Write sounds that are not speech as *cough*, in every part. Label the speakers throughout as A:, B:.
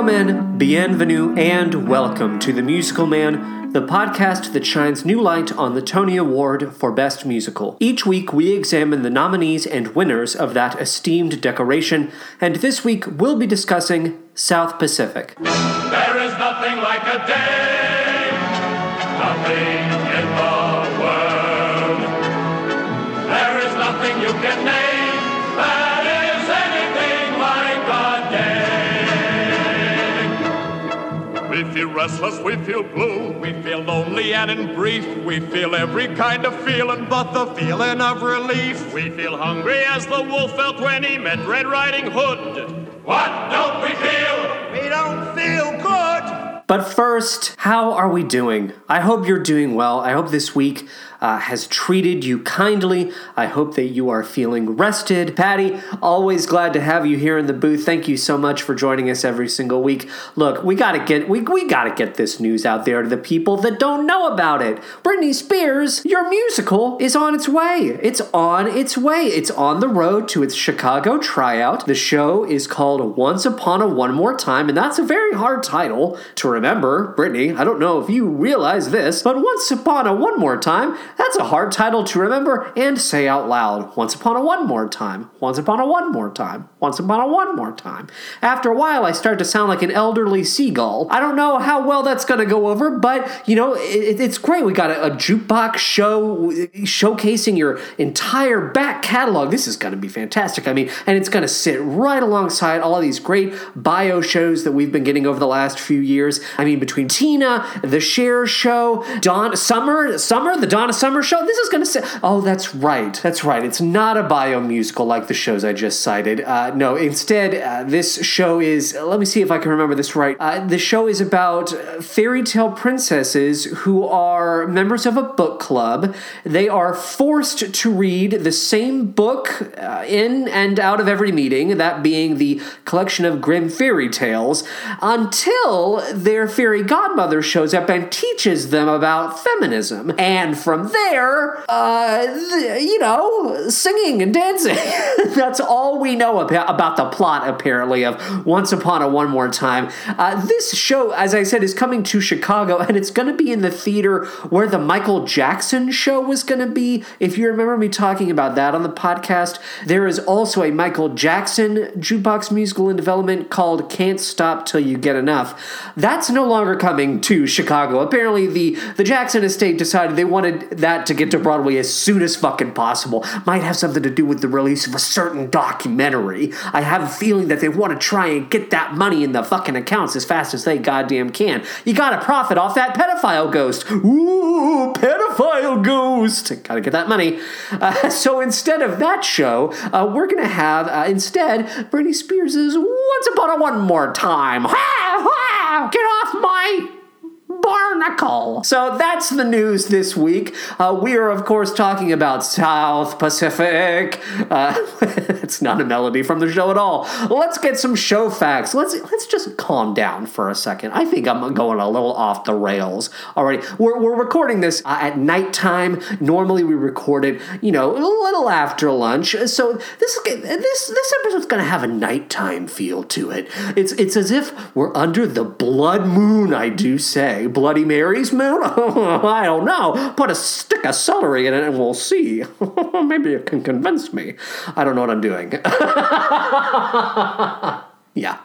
A: Willkommen, bienvenue, and welcome to The Musical Man, the podcast that shines new light on the Tony Award for Best Musical. Each week, we examine the nominees and winners of that esteemed decoration, and this week, we'll be discussing South Pacific.
B: There is nothing like a day, nothing We feel restless, we feel blue, we feel lonely and in brief. We feel every kind of feeling but the feeling of relief. We feel hungry as the wolf felt when he met Red Riding Hood. What don't we feel? We don't feel good.
A: But first, how are we doing? I hope you're doing well. I hope this week uh, has treated you kindly. I hope that you are feeling rested. Patty, always glad to have you here in the booth. Thank you so much for joining us every single week. Look, we gotta get we, we gotta get this news out there to the people that don't know about it. Britney Spears, your musical is on its way. It's on its way. It's on the road to its Chicago tryout. The show is called Once Upon a One More Time, and that's a very hard title to remember. Britney, I don't know if you realize this, but Once Upon a One More Time that's a hard title to remember and say out loud. Once upon a one more time. Once upon a one more time. Once upon a one more time. After a while, I start to sound like an elderly seagull. I don't know how well that's going to go over, but you know, it, it's great. We got a, a jukebox show showcasing your entire back catalog. This is going to be fantastic. I mean, and it's going to sit right alongside all of these great bio shows that we've been getting over the last few years. I mean, between Tina, the Cher show, Dawn Summer, Summer, the Donna Summer show. This is going to say, oh, that's right, that's right. It's not a bio musical like the shows I just cited. Uh, no, instead, uh, this show is. Let me see if I can remember this right. Uh, the show is about fairy tale princesses who are members of a book club. They are forced to read the same book uh, in and out of every meeting, that being the collection of Grimm fairy tales, until their fairy godmother shows up and teaches them about feminism. And from there, uh, th- you know, singing and dancing. *laughs* That's all we know about, about the plot, apparently, of Once Upon a One More Time. Uh, this show, as I said, is coming to Chicago, and it's going to be in the theater where the Michael Jackson show was going to be. If you remember me talking about that on the podcast, there is also a Michael Jackson jukebox musical in development called Can't Stop Till You Get Enough. That's no longer coming to Chicago. Apparently, the, the Jackson estate decided they wanted that to get to Broadway as soon as fucking possible. Might have something to do with the release of a certain documentary. I have a feeling that they want to try and get that money in the fucking accounts as fast as they goddamn can. You gotta profit off that pedophile ghost. Ooh, pedophile ghost. Gotta get that money. Uh, *laughs* so instead of that show, uh, we're gonna have uh, instead Britney Spears' Once Upon a One More Time. Ha, ha, get off my barnacle. So that's the news this week. Uh, we are, of course, talking about South Pacific. Uh, *laughs* it's not a melody from the show at all. Let's get some show facts. Let's let's just calm down for a second. I think I'm going a little off the rails already. We're, we're recording this uh, at nighttime. Normally we record it, you know, a little after lunch. So this this this episode's going to have a nighttime feel to it. It's it's as if we're under the blood moon. I do say Bloody Mary's moon? *laughs* I don't know. Put a stick of celery in it and we'll see. *laughs* Maybe it can convince me. I don't know what I'm doing. *laughs* yeah.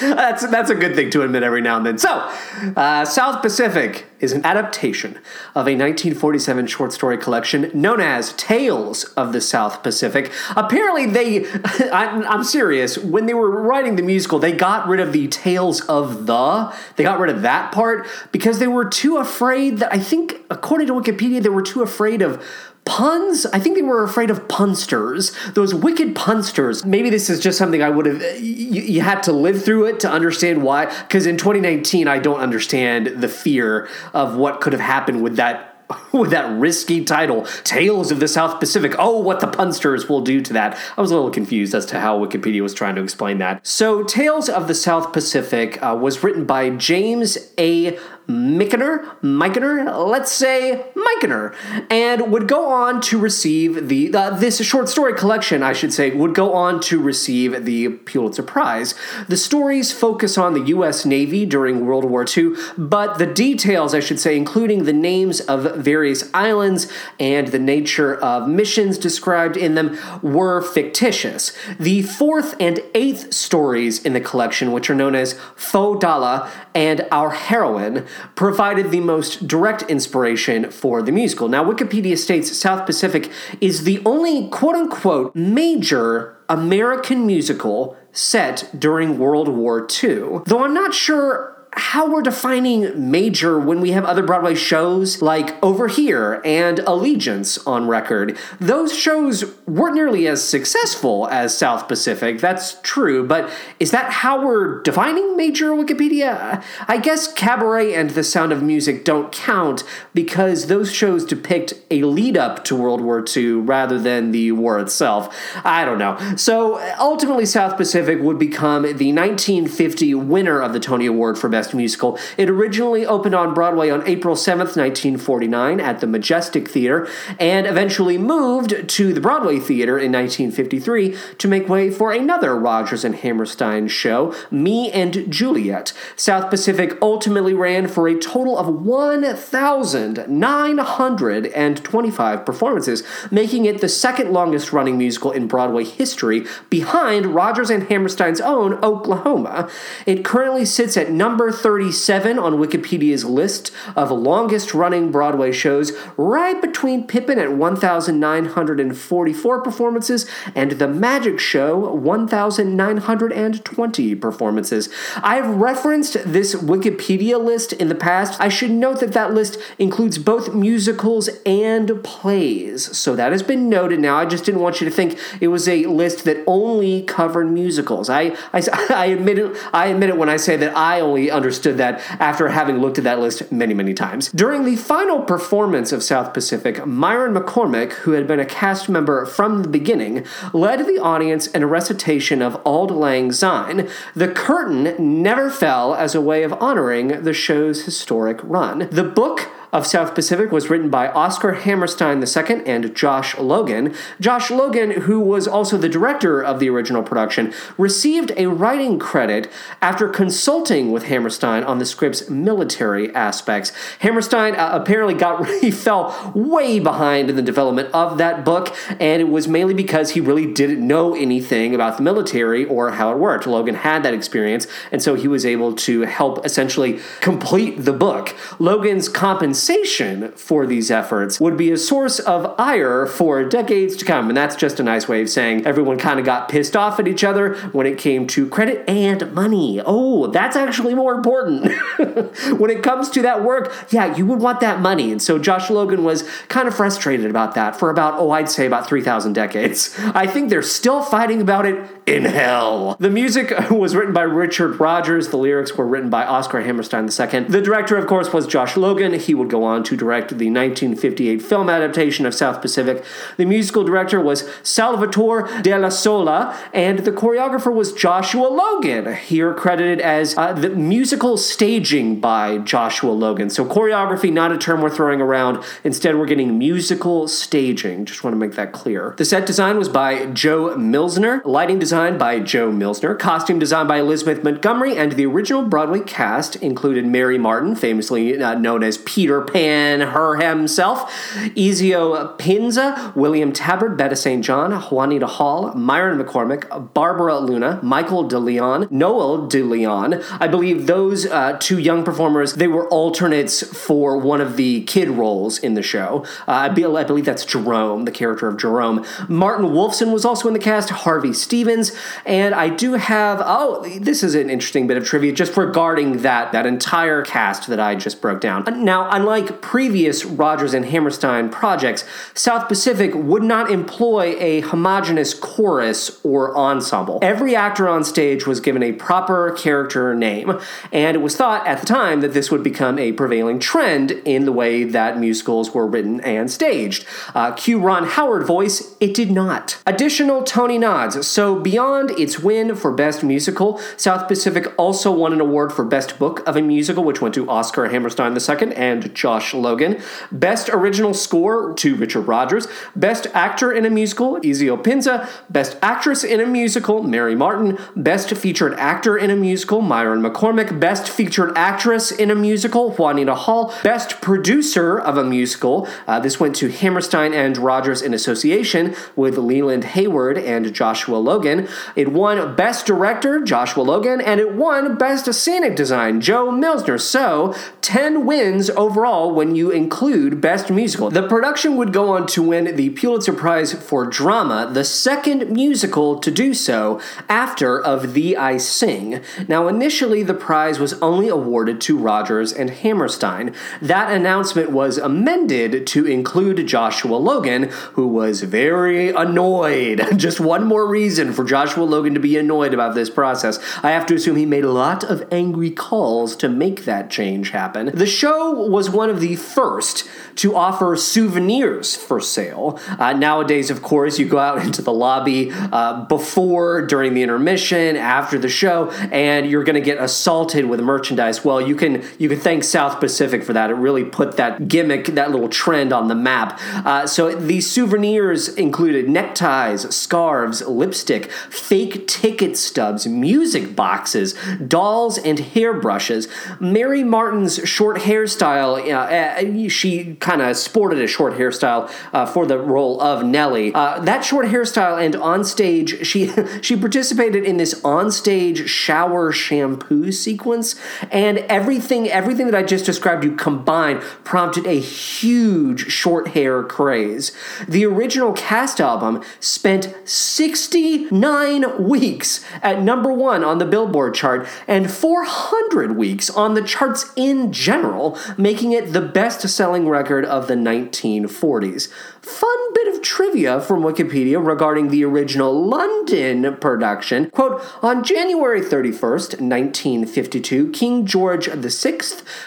A: That's that's a good thing to admit every now and then. So, uh, South Pacific is an adaptation of a 1947 short story collection known as Tales of the South Pacific. Apparently, they, *laughs* I'm, I'm serious, when they were writing the musical, they got rid of the Tales of the, they got rid of that part because they were too afraid that, I think, according to Wikipedia, they were too afraid of puns? I think they were afraid of punsters those wicked punsters. Maybe this is just something i would have you, you had to live through it to understand why because in 2019 i don't understand the fear of what could have happened with that *laughs* with that risky title, Tales of the South Pacific. Oh, what the punsters will do to that. I was a little confused as to how Wikipedia was trying to explain that. So, Tales of the South Pacific uh, was written by James A. Michener, Michener, let's say Michener, and would go on to receive the uh, this short story collection, I should say, would go on to receive the Pulitzer Prize. The stories focus on the U.S. Navy during World War II, but the details, I should say, including the names of various islands and the nature of missions described in them, were fictitious. The fourth and eighth stories in the collection, which are known as Fo' Dolla' and Our Heroine, provided the most direct inspiration for the musical. Now, Wikipedia states South Pacific is the only quote unquote major American musical set during World War II. Though I'm not sure how we're defining major when we have other Broadway shows like Over Here and Allegiance on record. Those shows weren't nearly as successful as South Pacific, that's true, but is that how we're defining major Wikipedia? I guess Cabaret and The Sound of Music don't count because those shows depict a lead up to World War II rather than the war itself. I don't know. So ultimately, South Pacific would become the 1950 winner of the Tony Award for Best Musical. It originally opened on Broadway on April 7th, 1949, at the Majestic Theater, and eventually moved to the Broadway Theater in 1953 to make way for another Rodgers and Hammerstein show, Me and Juliet. South Pacific ultimately ran for a total of 1,925 performances, making it the second longest running musical in Broadway history, behind Rodgers and Hammerstein's own Oklahoma. It currently sits at number 37 on Wikipedia's list of longest running Broadway shows, right between Pippin at 1,944 performances and The Magic Show, 1,920 performances. I've referenced this Wikipedia list in the past. I should note that that list includes both musicals and plays, so that has been noted now. I just didn't want you to think it was a list that only covered musicals. I, I, *laughs* I admit it. I admit it when I say that I only understood that after having looked at that list many, many times. During the final performance of South Pacific, Myron McCormick, who had been a cast member from the beginning, led the audience in a recitation of Auld Lang Syne. The curtain never fell as a way of honoring the show's historic run. The book of South Pacific was written by Oscar Hammerstein II and Josh Logan. Josh Logan, who was also the director of the original production, received a writing credit after consulting with Hammerstein on the script's military aspects. Hammerstein uh, apparently got *laughs* he fell way behind in the development of that book, and it was mainly because he really didn't know anything about the military or how it worked. Logan had that experience, and so he was able to help essentially complete the book. Logan's compensation compensation for these efforts would be a source of ire for decades to come. And that's just a nice way of saying everyone kind of got pissed off at each other when it came to credit and money. Oh, that's actually more important. *laughs* when it comes to that work, yeah, you would want that money. And so Josh Logan was kind of frustrated about that for about, oh, I'd say about 3,000 decades. I think they're still fighting about it in hell. The music *laughs* was written by Richard Rodgers. The lyrics were written by Oscar Hammerstein II. The director, of course, was Josh Logan. He would go on to direct the 1958 film adaptation of South Pacific. The musical director was Salvatore Dell'Isola, and the choreographer was Joshua Logan, here credited as uh, the musical staging by Joshua Logan. So, choreography, not a term we're throwing around. Instead, we're getting musical staging. Just want to make that clear. The set design was by Jo Mielziner, lighting design design by Jo Mielziner, costume design by Elizabeth Montgomery, and the original Broadway cast included Mary Martin, famously uh, known as Peter Pan, her himself, Ezio Pinza, William Tabbert, Betta St. John, Juanita Hall, Myron McCormick, Barbara Luna, Michael DeLeon, Noel DeLeon. I believe those uh, two young performers, they were alternates for one of the kid roles in the show. Uh, I, be, I believe that's Jerome, the character of Jerome. Martin Wolfson was also in the cast, Harvey Stevens, and I do have, oh, this is an interesting bit of trivia just regarding that, that entire cast that I just broke down. Now, Unlike previous Rodgers and Hammerstein projects, South Pacific would not employ a homogenous chorus or ensemble. Every actor on stage was given a proper character name, and it was thought at the time that this would become a prevailing trend in the way that musicals were written and staged. Uh, cue Ron Howard voice, it did not. Additional Tony nods. So, beyond its win for Best Musical, South Pacific also won an award for Best Book of a Musical, which went to Oscar Hammerstein II and Josh Logan. Best Original Score to Richard Rodgers. Best Actor in a Musical, Ezio Pinza. Best Actress in a Musical, Mary Martin. Best Featured Actor in a Musical, Myron McCormick. Best Featured Actress in a Musical, Juanita Hall. Best Producer of a Musical, uh, this went to Hammerstein and Rodgers in association with Leland Hayward and Joshua Logan. It won Best Director, Joshua Logan, and it won Best Scenic Design, Jo Mielziner. So, 10 wins overall when you include Best Musical. The production would go on to win the Pulitzer Prize for Drama, the second musical to do so after Of Thee I Sing. Now, initially, the prize was only awarded to Rodgers and Hammerstein. That announcement was amended to include Joshua Logan, who was very annoyed. *laughs* Just one more reason for Joshua Logan to be annoyed about this process. I have to assume he made a lot of angry calls to make that change happen. The show was one of the first to offer souvenirs for sale. Uh, nowadays, of course, you go out *laughs* into the lobby uh, before, during the intermission, after the show, and you're going to get assaulted with merchandise. Well, you can you can thank South Pacific for that. It really put that gimmick, that little trend on the map. Uh, so these souvenirs included neckties, scarves, lipstick, fake ticket stubs, music boxes, dolls, and hairbrushes. Mary Martin's short hairstyle, uh, she kind of sported a short hairstyle uh, for the role of Nellie. Uh, that short hairstyle and on stage, she *laughs* she participated in this on stage shower shampoo sequence, and everything everything that I just described you combined prompted a huge short hair craze. The original cast album spent 69 weeks at number one on the Billboard chart and 400 weeks on the charts in general, making it the best selling record of the 1940s. Fun bit of trivia from Wikipedia regarding the original London production. Quote, on January 31st, 1952, King George VI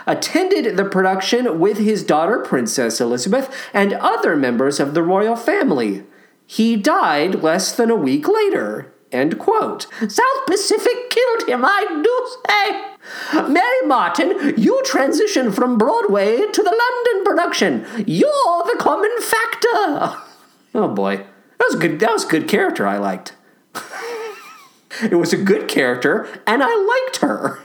A: attended the production with his daughter, Princess Elizabeth, and other members of the royal family. He died less than a week later. End quote. South Pacific killed him, I do say. Mary Martin, you transition from Broadway to the London production. You're the common factor. Oh boy. That was good that was good character I liked. *laughs* it was a good character, and I liked her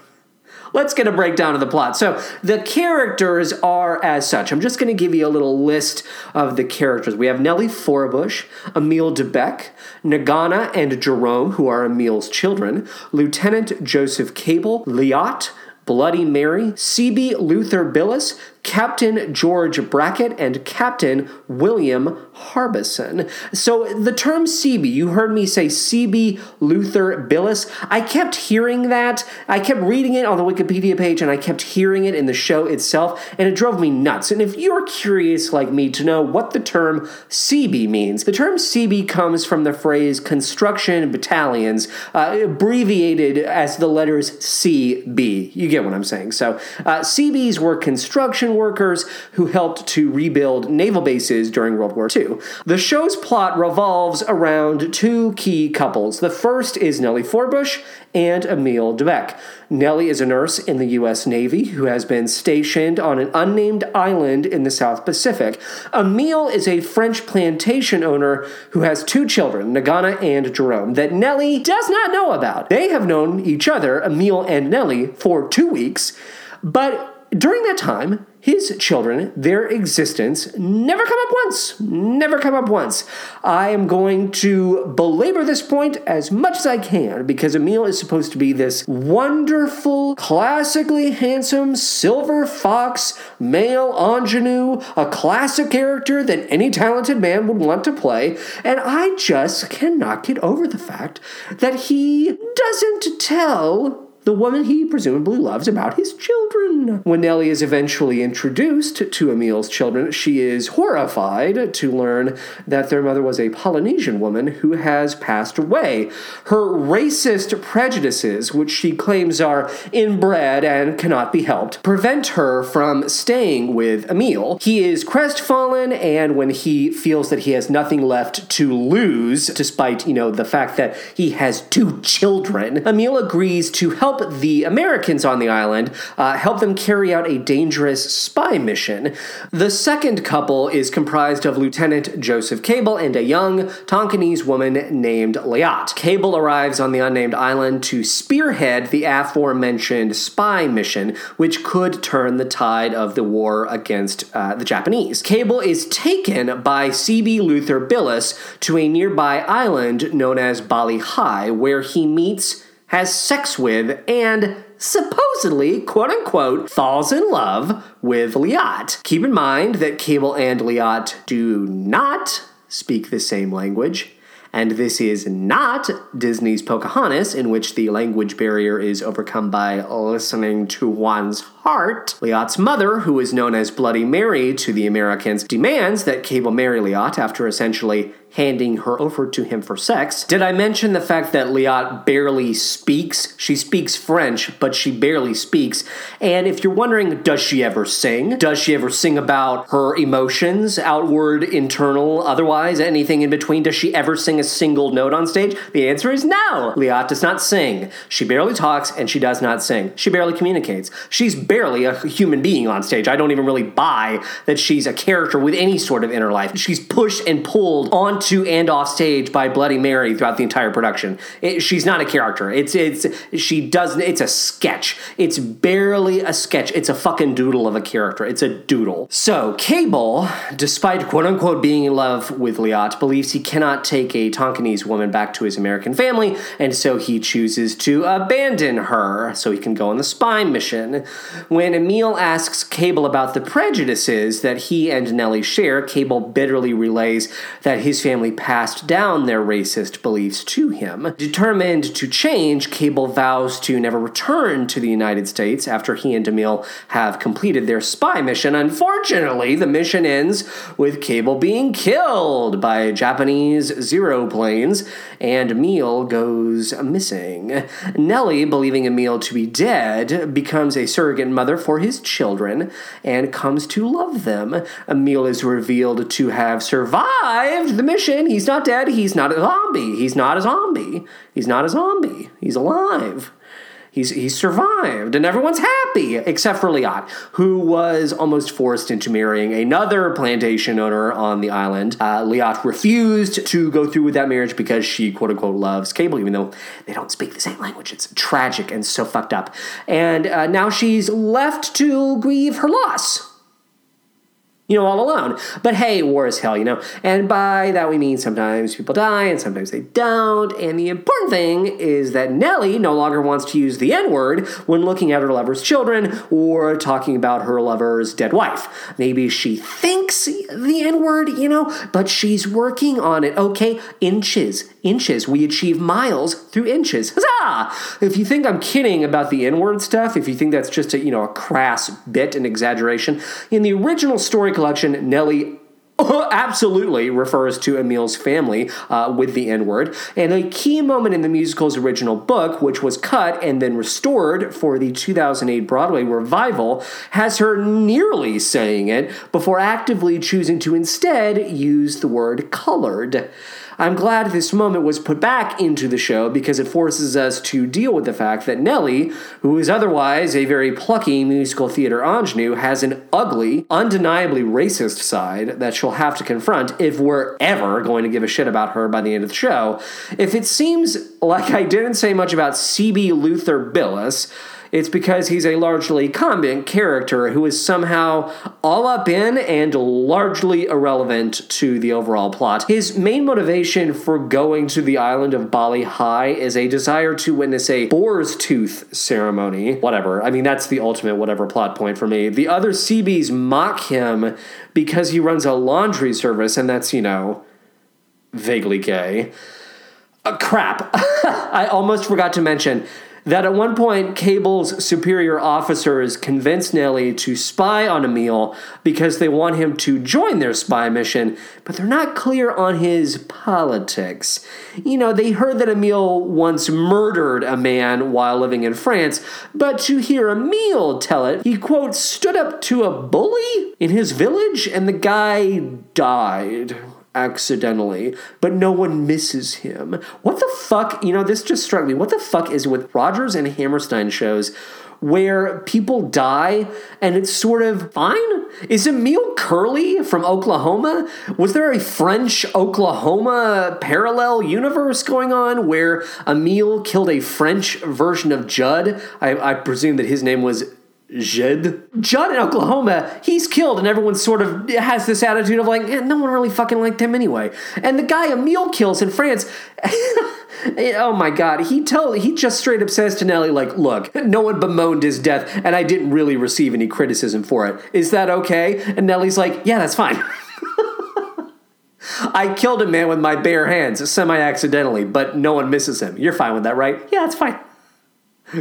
A: let's get a breakdown of the plot. So the characters are as such. I'm just going to give you a little list of the characters. We have Nellie Forbush, Emil DeBeck, Ngana and Jerome, who are Emil's children, Lieutenant Joseph Cable, Liat, Bloody Mary, CB Luther Billis, Captain George Brackett, and Captain William Harbison. So the term CB, you heard me say CB Luther Billis. I kept hearing that. I kept reading it on the Wikipedia page and I kept hearing it in the show itself, and it drove me nuts. And if you're curious like me to know what the term CB means, the term CB comes from the phrase construction battalions, uh, abbreviated as the letters CB. You get what I'm saying. So uh, CBs were construction workers who helped to rebuild naval bases during World War II. The show's plot revolves around two key couples. The first is Nellie Forbush and Emil de Becque. Nellie is a nurse in the U.S. Navy who has been stationed on an unnamed island in the South Pacific. Emil is a French plantation owner who has two children, Ngana and Jerome, that Nellie does not know about. They have known each other, Emil and Nellie, for two weeks, but during that time, his children, their existence never come up once. Never come up once. I am going to belabor this point as much as I can because Emil is supposed to be this wonderful, classically handsome silver fox male ingenue, a classic character that any talented man would want to play, and I just cannot get over the fact that he doesn't tell the woman he presumably loves, about his children. When Nellie is eventually introduced to Emil's children, she is horrified to learn that their mother was a Polynesian woman who has passed away. Her racist prejudices, which she claims are inbred and cannot be helped, prevent her from staying with Emil. He is crestfallen, and when he feels that he has nothing left to lose, despite, you know, the fact that he has two children, Emil agrees to help the Americans on the island, uh, help them carry out a dangerous spy mission. The second couple is comprised of Lieutenant Joseph Cable and a young Tonkinese woman named Liat. Cable arrives on the unnamed island to spearhead the aforementioned spy mission, which could turn the tide of the war against uh, the Japanese. Cable is taken by C.B. Luther Billis to a nearby island known as Bali Ha'i, where he meets, has sex with, and supposedly, quote unquote, falls in love with Liat. Keep in mind that Cable and Liat do not speak the same language. And this is not Disney's Pocahontas, in which the language barrier is overcome by listening to one's heart. Liat's mother, who is known as Bloody Mary to the Americans, demands that Cable marry Liat after essentially handing her over to him for sex. Did I mention the fact that Liat barely speaks? She speaks French, but she barely speaks. And if you're wondering, does she ever sing? Does she ever sing about her emotions, outward, internal, otherwise, anything in between? Does she ever sing a single note on stage? The answer is no. Liat does not sing. She barely talks and she does not sing. She barely communicates. She's barely a human being on stage. I don't even really buy that she's a character with any sort of inner life. She's pushed and pulled onto and off stage by Bloody Mary throughout the entire production. It, she's not a character. It's it's she doesn't. it's a sketch. It's barely a sketch. It's a fucking doodle of a character. It's a doodle. So Cable, despite quote unquote being in love with Liat, believes he cannot take a Tonkinese woman back to his American family, and so he chooses to abandon her so he can go on the spy mission. When Emil asks Cable about the prejudices that he and Nellie share, Cable bitterly relays that his family family passed down their racist beliefs to him. Determined to change, Cable vows to never return to the United States after he and Emil have completed their spy mission. Unfortunately, the mission ends with Cable being killed by Japanese Zero planes, and Emil goes missing. Nellie, believing Emil to be dead, becomes a surrogate mother for his children and comes to love them. Emil is revealed to have survived the mission He's not dead. He's not a zombie. He's not a zombie. He's not a zombie. He's alive. He's, he's survived, and everyone's happy, except for Liat, who was almost forced into marrying another plantation owner on the island. Uh, Liat refused to go through with that marriage because she, quote unquote, loves Cable, even though they don't speak the same language. It's tragic and so fucked up. And uh, now she's left to grieve her loss you know, all alone. But hey, war is hell, you know. And by that we mean sometimes people die and sometimes they don't. And the important thing is that Nellie no longer wants to use the N word when looking at her lover's children or talking about her lover's dead wife. Maybe she thinks the N word, you know, but she's working on it. Okay, inches, inches. We achieve miles through inches. Huzzah! If you think I'm kidding about the N word stuff, if you think that's just a, you know, a crass bit, an exaggeration, in the original story collection, Nellie *laughs* absolutely refers to Emil's family uh, with the N word. And a key moment in the musical's original book, which was cut and then restored for the 2008 Broadway revival, has her nearly saying it before actively choosing to instead use the word colored. I'm glad this moment was put back into the show because it forces us to deal with the fact that Nellie, who is otherwise a very plucky musical theater ingenue, has an ugly, undeniably racist side that she'll have to confront if we're ever going to give a shit about her by the end of the show. If it seems like I didn't say much about C.B. Luther Billis, it's because he's a largely comic character who is somehow all up in and largely irrelevant to the overall plot. His main motivation for going to the island of Bali Ha'i is a desire to witness a boar's tooth ceremony. Whatever. I mean, that's the ultimate whatever plot point for me. The other CBs mock him because he runs a laundry service, and that's, you know, vaguely gay. Uh, crap. *laughs* I almost forgot to mention that at one point Cable's superior officers convince Nellie to spy on Emil because they want him to join their spy mission, but they're not clear on his politics. You know, they heard that Emil once murdered a man while living in France, but to hear Emil tell it, he quote stood up to a bully in his village and the guy died accidentally, but no one misses him. What the fuck? You know, this just struck me. What the fuck is with Rodgers and Hammerstein shows where people die and it's sort of fine? Is Emil Curly from Oklahoma? Was there a French Oklahoma parallel universe going on where Emil killed a French version of Jud? I, I presume that his name was Jed. Jud in Oklahoma, he's killed, and everyone sort of has this attitude of like, eh, no one really fucking liked him anyway. And the guy Emil kills in France, *laughs* oh my god, he tell he just straight up says to Nelly like, look, no one bemoaned his death, and I didn't really receive any criticism for it. Is that okay? And Nelly's like, yeah, that's fine. *laughs* I killed a man with my bare hands, semi accidentally, but no one misses him. You're fine with that, right? Yeah, that's fine.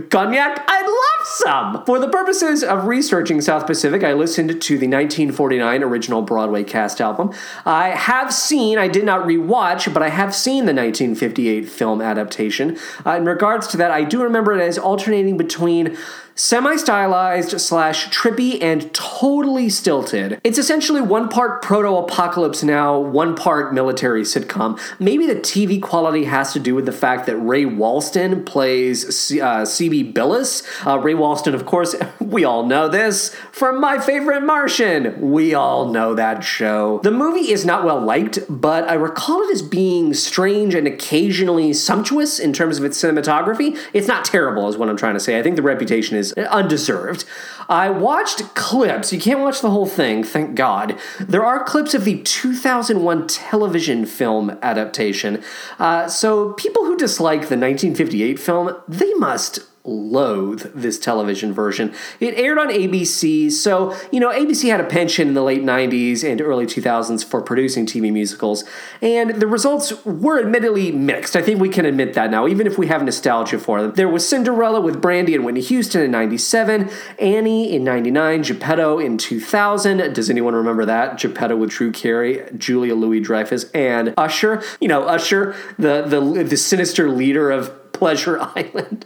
A: Cognac? I'd love some! For the purposes of researching South Pacific, I listened to the 1949 original Broadway cast album. I have seen, I did not rewatch, but I have seen the 1958 film adaptation. Uh, in regards to that, I do remember it as alternating between semi stylized slash trippy and totally stilted. It's essentially one part proto apocalypse now, one part military sitcom. Maybe the TV quality has to do with the fact that Ray Walston plays uh, CB Billis. Uh, Ray Walston, of course, *laughs* we all know this from My Favorite Martian. We all know that show. The movie is not well liked, but I recall it as being strange and occasionally sumptuous in terms of its cinematography. It's not terrible, is what I'm trying to say. I think the reputation is undeserved. I watched clips. You can't watch the whole thing, thank God. There are clips of the 2001 television film adaptation. Uh, so people who dislike the 1958 film, they must loathe this television version. It aired on ABC, so, you know, ABC had a penchant in the late 90s and early 2000s for producing TV musicals, and the results were admittedly mixed. I think we can admit that now, even if we have nostalgia for them. There was Cinderella with Brandy and Whitney Houston in 97, Annie in 99, Geppetto in 2000. Does anyone remember that? Geppetto with Drew Carey, Julia Louis Dreyfus, and Usher. You know, Usher, the, the, the sinister leader of Pleasure *laughs* Island.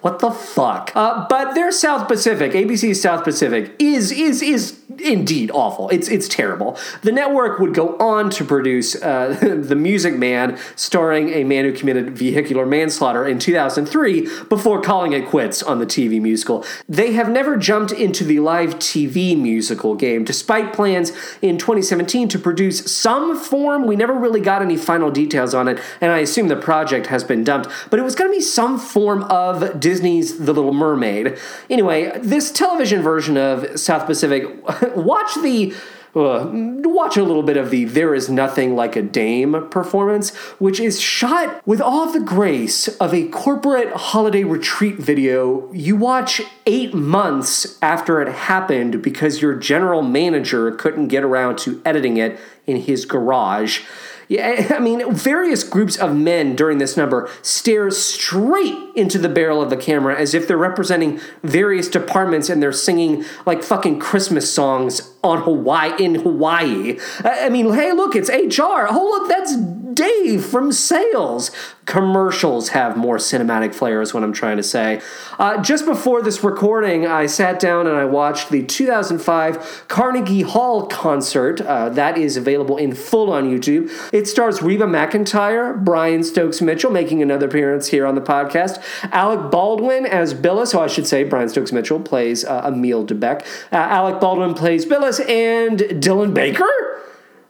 A: What the fuck? Uh, but their South Pacific, ABC's South Pacific, is is is indeed awful. It's it's terrible. The network would go on to produce uh, *laughs* The Music Man, starring a man who committed vehicular manslaughter in 2003, before calling it quits on the TV musical. They have never jumped into the live TV musical game, despite plans in 2017 to produce some form. We never really got any final details on it, and I assume the project has been dumped. But it was going to be some form of Disney's The Little Mermaid. Anyway, this television version of South Pacific, *laughs* watch the. Uh, watch a little bit of the There Is Nothing Like a Dame performance, which is shot with all of the grace of a corporate holiday retreat video you watch eight months after it happened because your general manager couldn't get around to editing it in his garage. Yeah, I mean, various groups of men during this number stare straight into the barrel of the camera as if they're representing various departments and they're singing like fucking Christmas songs on Hawaii in Hawaii. I mean, hey, look, it's HR. Oh, look, that's Dave from sales. Commercials have more cinematic flair, is what I'm trying to say. Uh, just before this recording, I sat down and I watched the 2005 Carnegie Hall concert. Uh, that is available in full on YouTube. It stars Reba McEntire, Brian Stokes Mitchell making another appearance here on the podcast, Alec Baldwin as Billis, so I should say Brian Stokes Mitchell plays uh, Emil de Becque. Uh, Alec Baldwin plays Billis, and Dylan Baker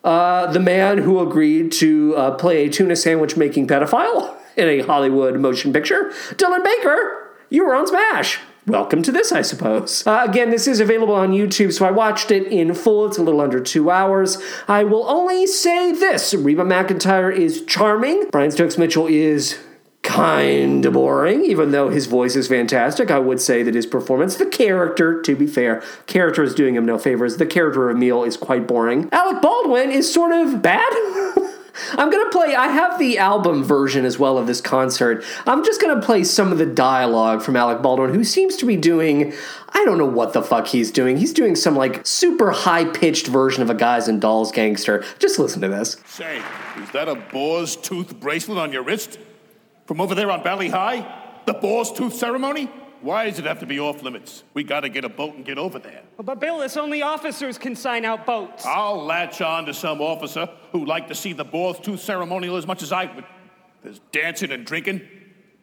A: uh, the man who agreed to uh, play a tuna sandwich making pedophile in a Hollywood motion picture, Dylan Baker. You were on Smash. Welcome to this, I suppose. Uh, again, this is available on YouTube, so I watched it in full. It's a little under two hours. I will only say this Reba McEntire is charming. Brian Stokes Mitchell is kind of boring, even though his voice is fantastic. I would say that his performance, the character, to be fair, character is doing him no favors. The character of Emil is quite boring. Alec Baldwin is sort of bad. *laughs* I'm gonna play. I have the album version as well of this concert. I'm just gonna play some of the dialogue from Alec Baldwin, who seems to be doing. I don't know what the fuck he's doing. He's doing some like super high pitched version of a Guys and Dolls gangster. Just listen to this.
C: Say, is that a boar's tooth bracelet on your wrist? From over there on Bali Ha'i? The boar's tooth ceremony? Why does it have to be off limits? We gotta get a boat and get over there.
D: But Bill, it's only officers can sign out boats.
C: I'll latch on to some officer who'd like to see the boar's tooth ceremonial as much as I would. There's dancing and drinking,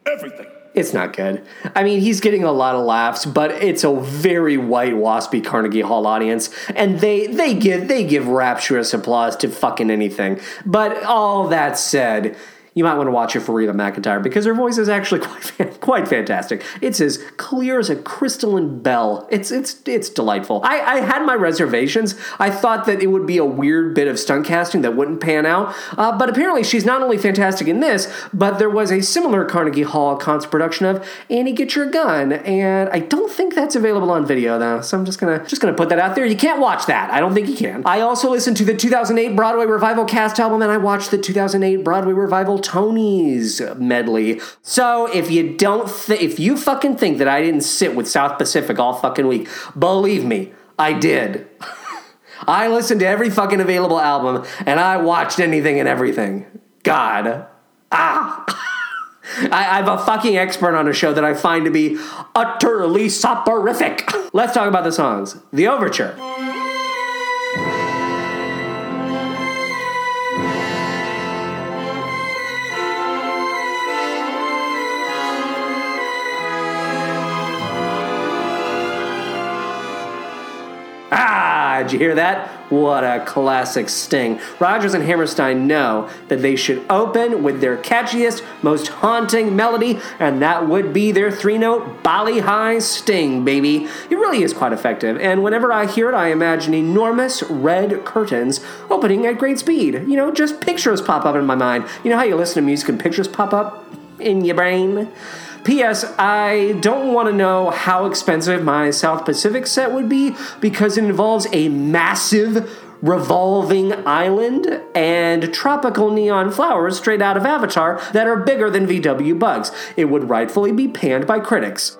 C: everything.
A: It's not good. I mean, he's getting a lot of laughs, but it's a very white waspy Carnegie Hall audience, and they they give they give rapturous applause to fucking anything. But all that said, you might want to watch it for Reba McEntire because her voice is actually *laughs* quite quite fantastic. It's as clear as a crystalline bell. It's it's it's delightful. I, I had my reservations. I thought that it would be a weird bit of stunt casting that wouldn't pan out, uh, but apparently she's not only fantastic in this, but there was a similar Carnegie Hall concert production of Annie Get Your Gun, and I don't think that's available on video though. So I'm just gonna just gonna put that out there. You can't watch that. I don't think you can. I also listened to the 2008 Broadway revival cast album, and I watched the 2008 Broadway revival Tonys medley. So if you don't, th- if you fucking think that I didn't sit with South Pacific all fucking week, believe me, I did. *laughs* I listened to every fucking available album, and I watched anything and everything. God, ah. *laughs* I, I'm a fucking expert on a show that I find to be utterly soporific. *laughs* Let's talk about the songs. The Overture. Did you hear that? What a classic sting. Rodgers and Hammerstein know that they should open with their catchiest, most haunting melody, and that would be their three note Bali Ha'i sting, baby. It really is quite effective, and whenever I hear it, I imagine enormous red curtains opening at great speed. You know, just pictures pop up in my mind. You know how you listen to music and pictures pop up in your brain? P.S. I don't want to know how expensive my South Pacific set would be because it involves a massive revolving island and tropical neon flowers straight out of Avatar that are bigger than VW bugs. It would rightfully be panned by critics.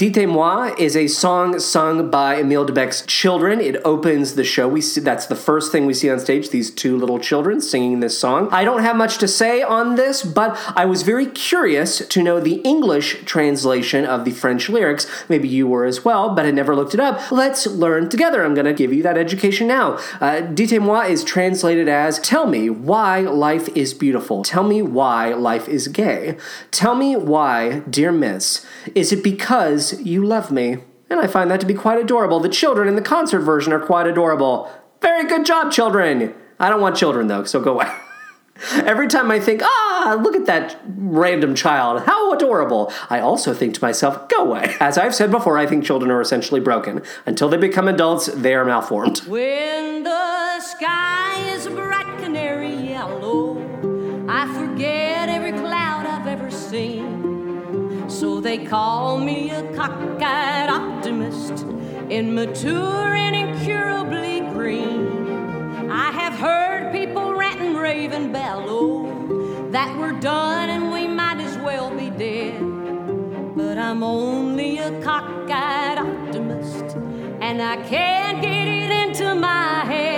E: Dites-moi
A: is a song sung by Emile de Becque's children. It opens the show. We see that's the first thing we see on stage. These two little children singing this song. I don't have much to say on this, but I was very curious to know the English translation of the French lyrics. Maybe you were as well, but I never looked it up. Let's learn together. I'm going to give you that education now. Uh, Dites-moi is translated as "Tell me why life is beautiful. Tell me why life is gay. Tell me why, dear Miss, is it because you love me?" And I find that to be quite adorable. The children in the concert version are quite adorable. Very good job, children. I don't want children though, so go *laughs* away. Every time I think, ah, look at that random child, how adorable, I also think to myself, go away. As I've said before, I think children are essentially broken. Until they become adults, they are malformed.
F: When the sky is they call me a cockeyed optimist, immature and incurably green. I have heard people rant and rave and bellow oh, that we're done and we might as well be dead. But I'm only a cockeyed optimist, and I can't get it into my head.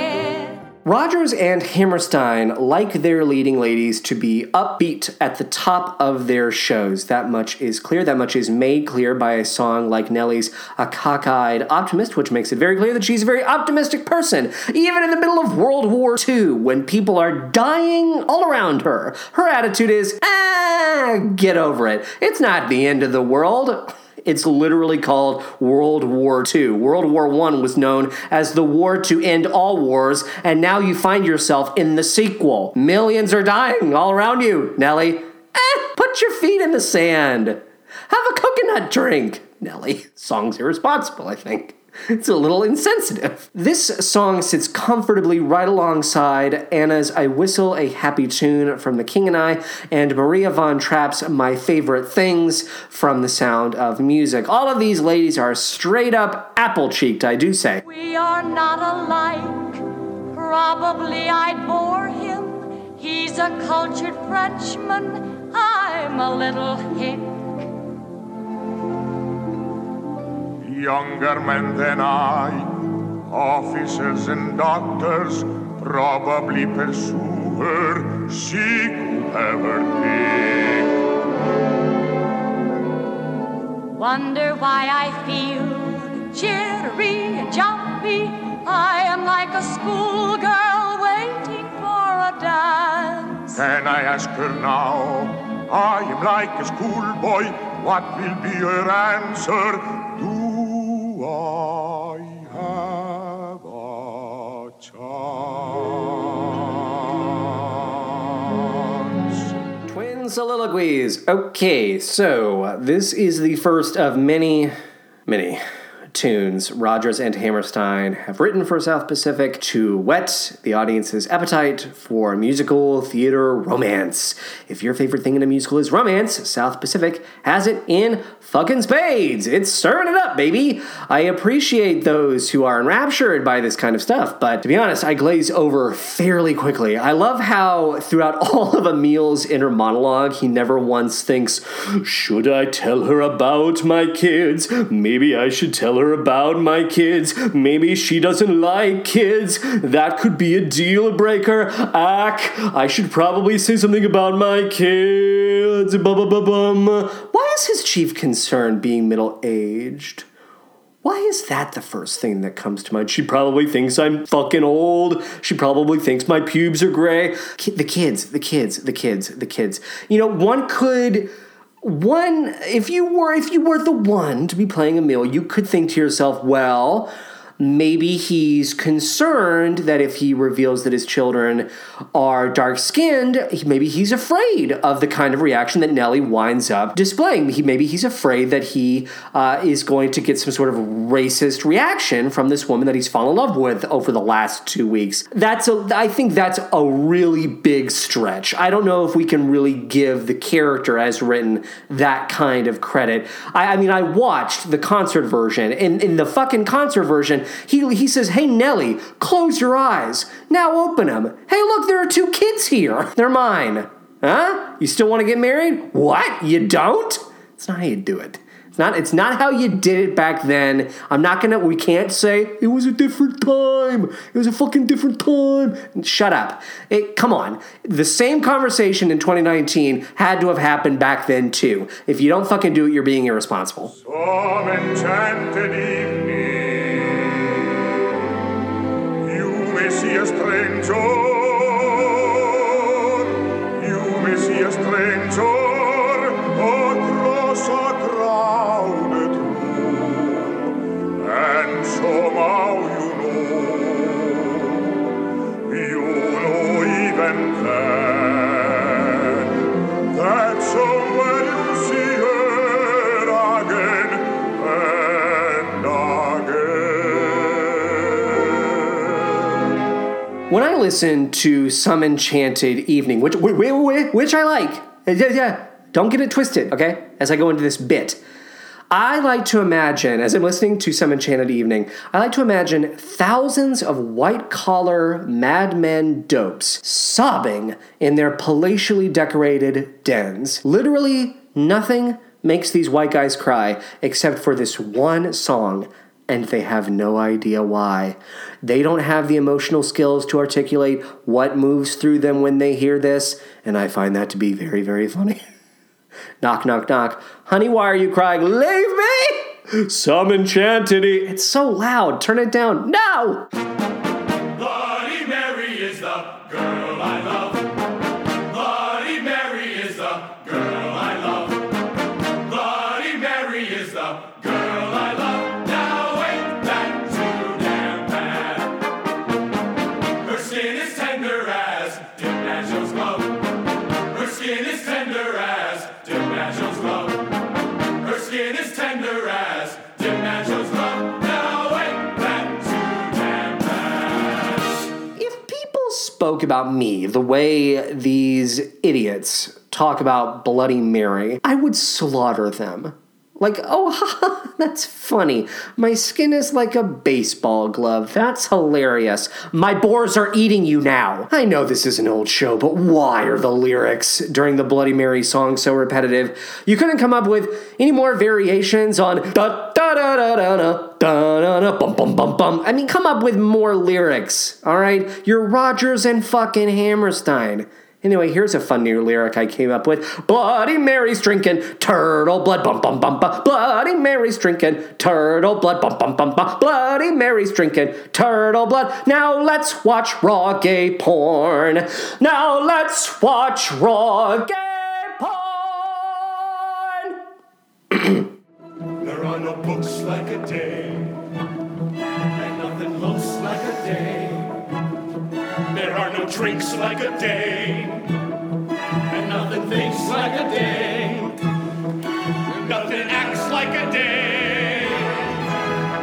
A: Rodgers and Hammerstein like their leading ladies to be upbeat at the top of their shows. That much is clear. That much is made clear by a song like Nellie's A Cockeyed Optimist, which makes it very clear that she's a very optimistic person, even in the middle of World War II, when people are dying all around her. Her attitude is, ah, get over it. It's not the end of the world. *laughs* It's literally called World War II. World War I was known as the war to end all wars, and now you find yourself in the sequel. Millions are dying all around you, Nellie. Eh, put your feet in the sand. Have a coconut drink, Nellie. *laughs* Song's irresponsible, I think. *laughs* It's a little insensitive. This song sits comfortably right alongside Anna's I Whistle a Happy Tune from The King and I and Maria von Trapp's My Favorite Things from The Sound of Music. All of these ladies are straight up apple cheeked, I do say.
F: We are not alike. Probably I'd bore him. He's a cultured Frenchman. I'm a little hick.
B: Younger men than I, officers and doctors, probably pursue her. She could have her pick.
F: Wonder why I feel jittery and jumpy. I am like a schoolgirl waiting for a dance.
B: Can I ask her now? I am like a schoolboy. What will be her answer? I have a chance?
A: Twin soliloquies. Okay, so this is the first of many, many tunes Rodgers and Hammerstein have written for South Pacific to whet the audience's appetite for musical theater romance. If your favorite thing in a musical is romance, South Pacific has it in fucking spades. It's stirring it up, baby. I appreciate those who are enraptured by this kind of stuff, but to be honest, I glaze over fairly quickly. I love how throughout *laughs* all of Emil's inner monologue, he never once thinks, Should I tell her about my kids? Maybe I should tell her about my kids. Maybe she doesn't like kids. That could be a deal breaker. Ack, I should probably say something about my kids. Bum-bum-bum-bum. Why is his chief concern being middle aged? Why is that the first thing that comes to mind? She probably thinks I'm fucking old. She probably thinks my pubes are gray. The kids, the kids, the kids, the kids. You know, one could one if you were if you were the one to be playing Emil, you could think to yourself, well, maybe he's concerned that if he reveals that his children are dark skinned, maybe he's afraid of the kind of reaction that Nellie winds up displaying. He, maybe he's afraid that he uh, is going to get some sort of racist reaction from this woman that he's fallen in love with over the last two weeks. That's a, I think that's a really big stretch. I don't know if we can really give the character as written that kind of credit. I, I mean, I watched the concert version, and in the fucking concert version, he he says, "Hey Nellie, close your eyes. Now open them. Hey, look, there are two kids here. *laughs* They're mine. Huh? You still want to get married? What? You don't? It's not how you do it." It's not, it's not how you did it back then. I'm not gonna, we can't say it was a different time. It was a fucking different time. Shut up. It, come on. The same conversation in 2019 had to have happened back then too. If you don't fucking do it, you're being irresponsible.
B: Some enchanted evening, stranger. You may see a stranger across a crowded room, and somehow you know, you know even
A: When I listen to Some Enchanted Evening, which which I like, yeah, yeah, don't get it twisted, okay? As I go into this bit, I like to imagine, as I'm listening to Some Enchanted Evening, I like to imagine thousands of white collar madmen dopes sobbing in their palatially decorated dens. Literally, nothing makes these white guys cry except for this one song and they have no idea why. They don't have the emotional skills to articulate what moves through them when they hear this, and I find that to be very, very funny. *laughs* knock, knock, knock. Honey, why are you crying? Leave me! Some enchanted. It's so loud. Turn it down. No! about me, the way these idiots talk about Bloody Mary, I would slaughter them. Like, oh, *laughs* that's funny. My skin is like a baseball glove. That's hilarious. My boars are eating you now. I know this is an old show, but why are the lyrics during the Bloody Mary song so repetitive? You couldn't come up with any more variations on da da da da da bum bum bum bum. I mean, come up with more lyrics, all right? You're Rodgers and fucking Hammerstein. Anyway, here's a fun new lyric I came up with. Bloody Mary's drinking turtle blood, bum bum bum bum. Bloody Mary's drinking turtle blood, bum bum bum bum. Bloody Mary's drinking turtle blood. Now let's watch raw gay porn. Now let's watch raw gay
G: books like a day, and nothing looks like a day. There are no drinks like a day, and nothing thinks like a day. Nothing acts like a day,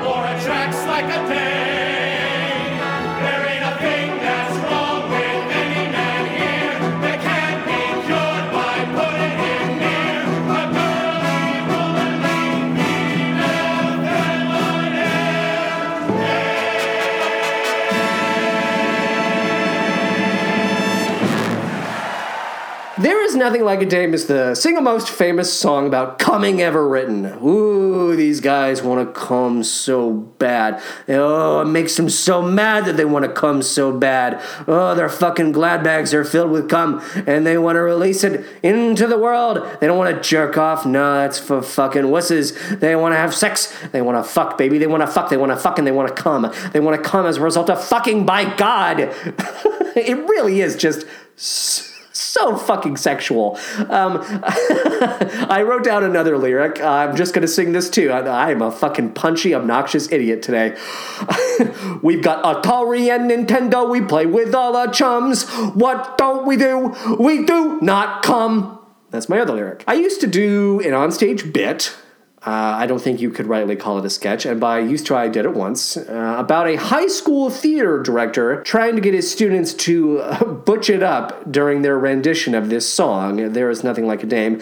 G: or attracts like a day.
A: Nothing Like a Dame is the single most famous song about coming ever written. Ooh, these guys want to come so bad. Oh, it makes them so mad that they want to come so bad. Oh, their fucking glad bags are filled with cum and they want to release it into the world. They don't want to jerk off. No, that's for fucking wusses. They want to have sex. They want to fuck, baby. They want to fuck. They want to fuck and they want to come. They want to come as a result of fucking by God. *laughs* it really is just. So so fucking sexual. Um, *laughs* I wrote down another lyric. I'm just going to sing this too. I, I'm a fucking punchy, obnoxious idiot today. *laughs* We've got Atari and Nintendo. We play with all our chums. What don't we do? We do not come. That's my other lyric. I used to do an onstage bit. Uh, I don't think you could rightly call it a sketch, and by used to, I did it once, uh, about a high school theater director trying to get his students to uh, butch it up during their rendition of this song, There Is Nothing Like a Dame.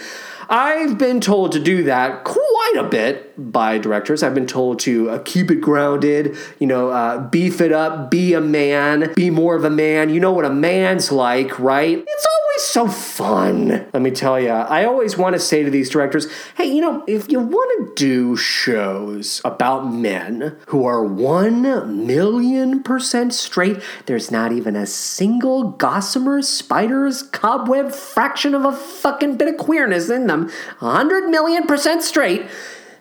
A: I've been told to do that quite a bit by directors. I've been told to uh, keep it grounded, you know, uh, beef it up, be a man, be more of a man. You know what a man's like, right? It's always so fun. Let me tell you, I always want to say to these directors, hey, you know, if you want to do shows about men who are one million percent straight, there's not even a single gossamer, spider's, cobweb fraction of a fucking bit of queerness in them, 100 million percent straight.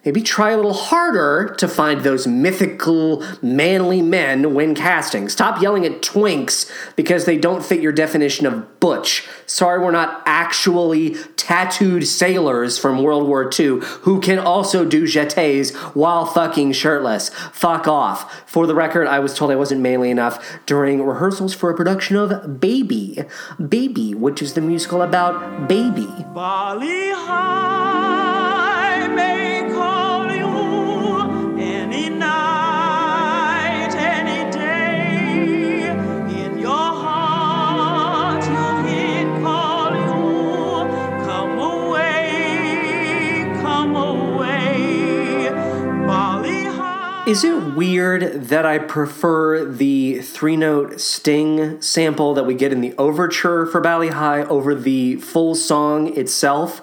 A: Maybe try a little harder to find those mythical, manly men when casting. Stop yelling at twinks because they don't fit your definition of butch. Sorry, we're not actually tattooed sailors from World War II who can also do jetés while fucking shirtless. Fuck off. For the record, I was told I wasn't manly enough during rehearsals for a production of Baby. Baby, which is the musical about baby.
H: Bali
A: weird that I prefer the three note sting sample that we get in the overture for Bali Ha'i over the full song itself?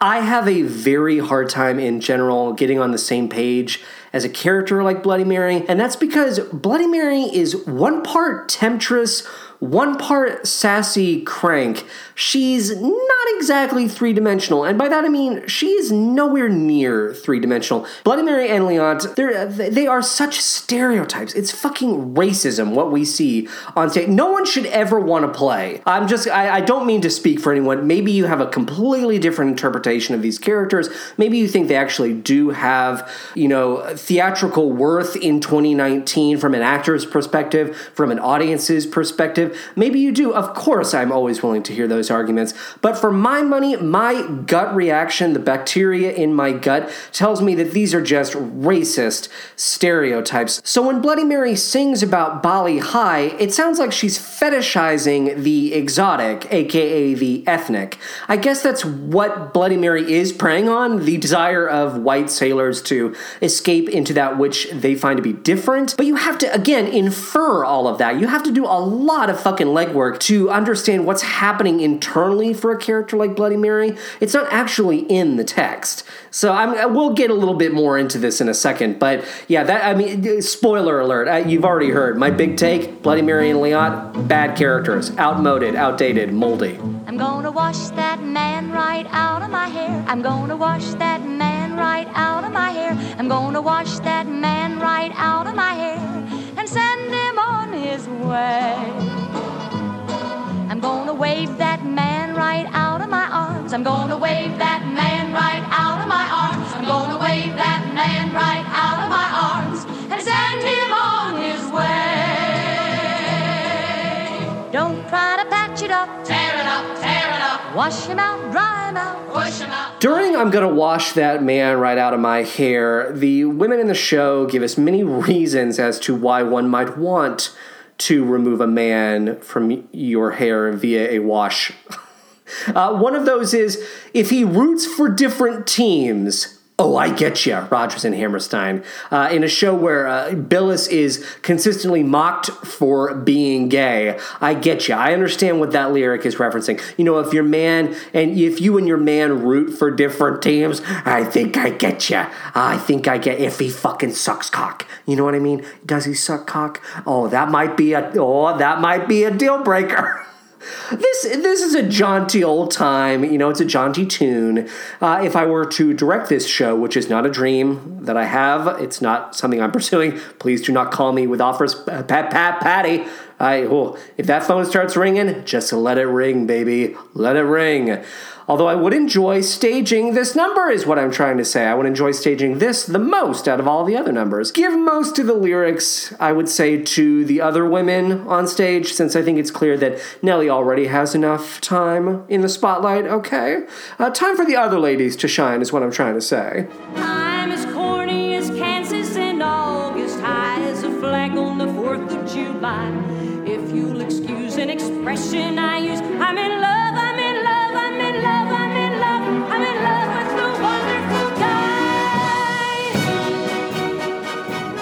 A: I have a very hard time in general getting on the same page as a character like Bloody Mary, and that's because Bloody Mary is one part temptress, one part sassy crank. She's not exactly three dimensional, and by that I mean she is nowhere near three dimensional. Bloody Mary and Liat, they're, they are such stereotypes. It's fucking racism what we see on stage. No one should ever want to play. I'm just, I, I don't mean to speak for anyone. Maybe you have a completely different interpretation of these characters. Maybe you think they actually do have, you know, theatrical worth in 2019 from an actor's perspective, from an audience's perspective. Maybe you do. Of course, I'm always willing to hear those arguments. But for my money, my gut reaction, the bacteria in my gut, tells me that these are just racist stereotypes. So when Bloody Mary sings about Bali Ha'i, it sounds like she's fetishizing the exotic, aka the ethnic. I guess that's what Bloody Mary is preying on the desire of white sailors to escape into that which they find to be different. But you have to, again, infer all of that. You have to do a lot of fucking legwork to understand what's happening internally for a character like Bloody Mary. It's not actually in the text. So I'm, we'll get a little bit more into this in a second. But yeah, that I mean, spoiler alert. You've already heard my big take: Bloody Mary and Liat, bad characters, outmoded, outdated, moldy.
I: I'm gonna wash that man right out of my hair. I'm gonna wash that man right out of my hair. I'm gonna wash that man right out of my hair and send him on his way. I'm gonna wave that man right out of my arms. I'm gonna wave that man right out of my arms. I'm gonna wave that man right out of my arms and send him on his way. Don't try to patch it up. Tear it up, tear it up. Wash him out, dry him out, push him out.
A: During I'm Gonna Wash That Man Right Out of My Hair, the women in the show give us many reasons as to why one might want to remove a man from your hair via a wash. *laughs* Uh, one of those is if he roots for different teams. Oh, I get you, Rodgers and Hammerstein. Uh, in a show where uh, Billis is consistently mocked for being gay, I get you. I understand what that lyric is referencing. You know, if your man and if you and your man root for different teams, I think I get you. I think I get if he fucking sucks cock. You know what I mean? Does he suck cock? Oh, that might be a oh, that might be a deal breaker. *laughs* This this is a jaunty old time, you know. It's a jaunty tune. Uh, if I were to direct this show, which is not a dream that I have, it's not something I'm pursuing. Please do not call me with offers, uh, Pat Pat Patty. I oh, if that phone starts ringing, just let it ring, baby. Let it ring. Although I would enjoy staging this number, is what I'm trying to say. I would enjoy staging this the most out of all the other numbers. Give most of the lyrics, I would say, to the other women on stage, since I think it's clear that Nellie already has enough time in the spotlight. Okay? Uh, time for the other ladies to shine, is what I'm trying to say.
F: I'm as corny as Kansas August, high as a flag on the 4th of July. If you'll excuse an expression I use, I'm in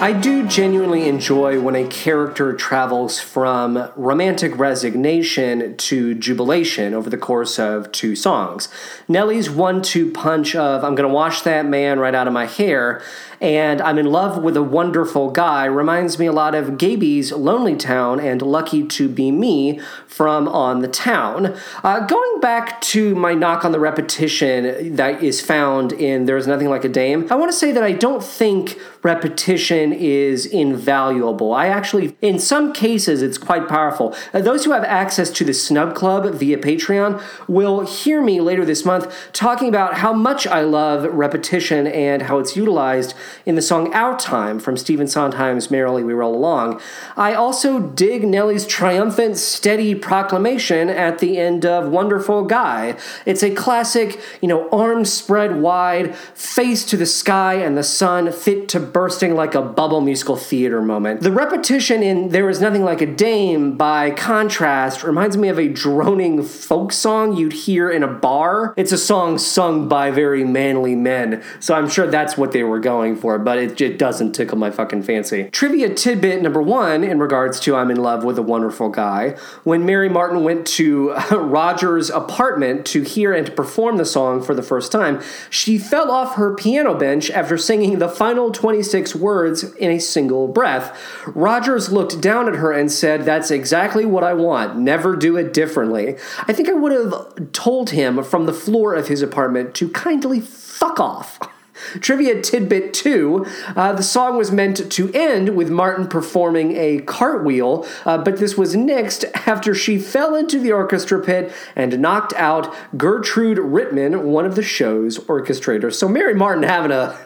A: I do genuinely enjoy when a character travels from romantic resignation to jubilation over the course of two songs. Nellie's one two punch of I'm gonna wash that man right out of my hair and I'm in love with a wonderful guy reminds me a lot of Gabey's Lonely Town and Lucky to Be Me from On the Town. Uh, going back to my knock on the repetition that is found in There's Nothing Like a Dame, I want to say that I don't think repetition is invaluable. I actually, in some cases, it's quite powerful. Uh, those who have access to the Snub Club via Patreon will hear me later this month talking about how much I love repetition and how it's utilized in the song Our Time from Stephen Sondheim's Merrily We Roll Along. I also dig Nellie's triumphant, steady proclamation at the end of Wonderful Guy. It's a classic, you know, arms spread wide, face to the sky and the sun, fit to bursting like a bubble musical theater moment. The repetition in There Is Nothing Like a Dame, by contrast, reminds me of a droning folk song you'd hear in a bar. It's a song sung by very manly men, so I'm sure that's what they were going for, but it, it doesn't tickle my fucking fancy. Trivia tidbit number one in regards to I'm in love with a wonderful guy. When Mary Martin went to *laughs* Rodgers' apartment to hear and to perform the song for the first time, she fell off her piano bench after singing the final 26 words in a single breath. Rodgers looked down at her and said, That's exactly what I want. Never do it differently. I think I would have told him from the floor of his apartment to kindly fuck off. *laughs* Trivia tidbit two uh, the song was meant to end with Martin performing a cartwheel, uh, but this was nixed after she fell into the orchestra pit and knocked out Gertrude Rittmann, one of the show's orchestrators. So Mary Martin having a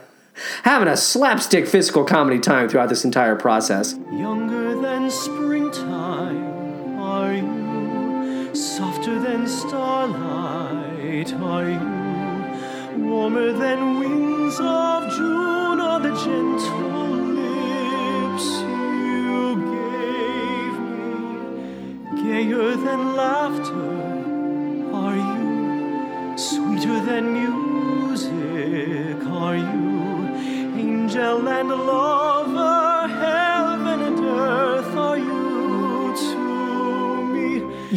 A: having a slapstick physical comedy time throughout this entire process.
H: Younger than springtime are you,
J: softer than starlight are you. Warmer than winds of June are the gentle lips you gave me. Gayer than laughter are you. Sweeter than music are you. Angel and lover,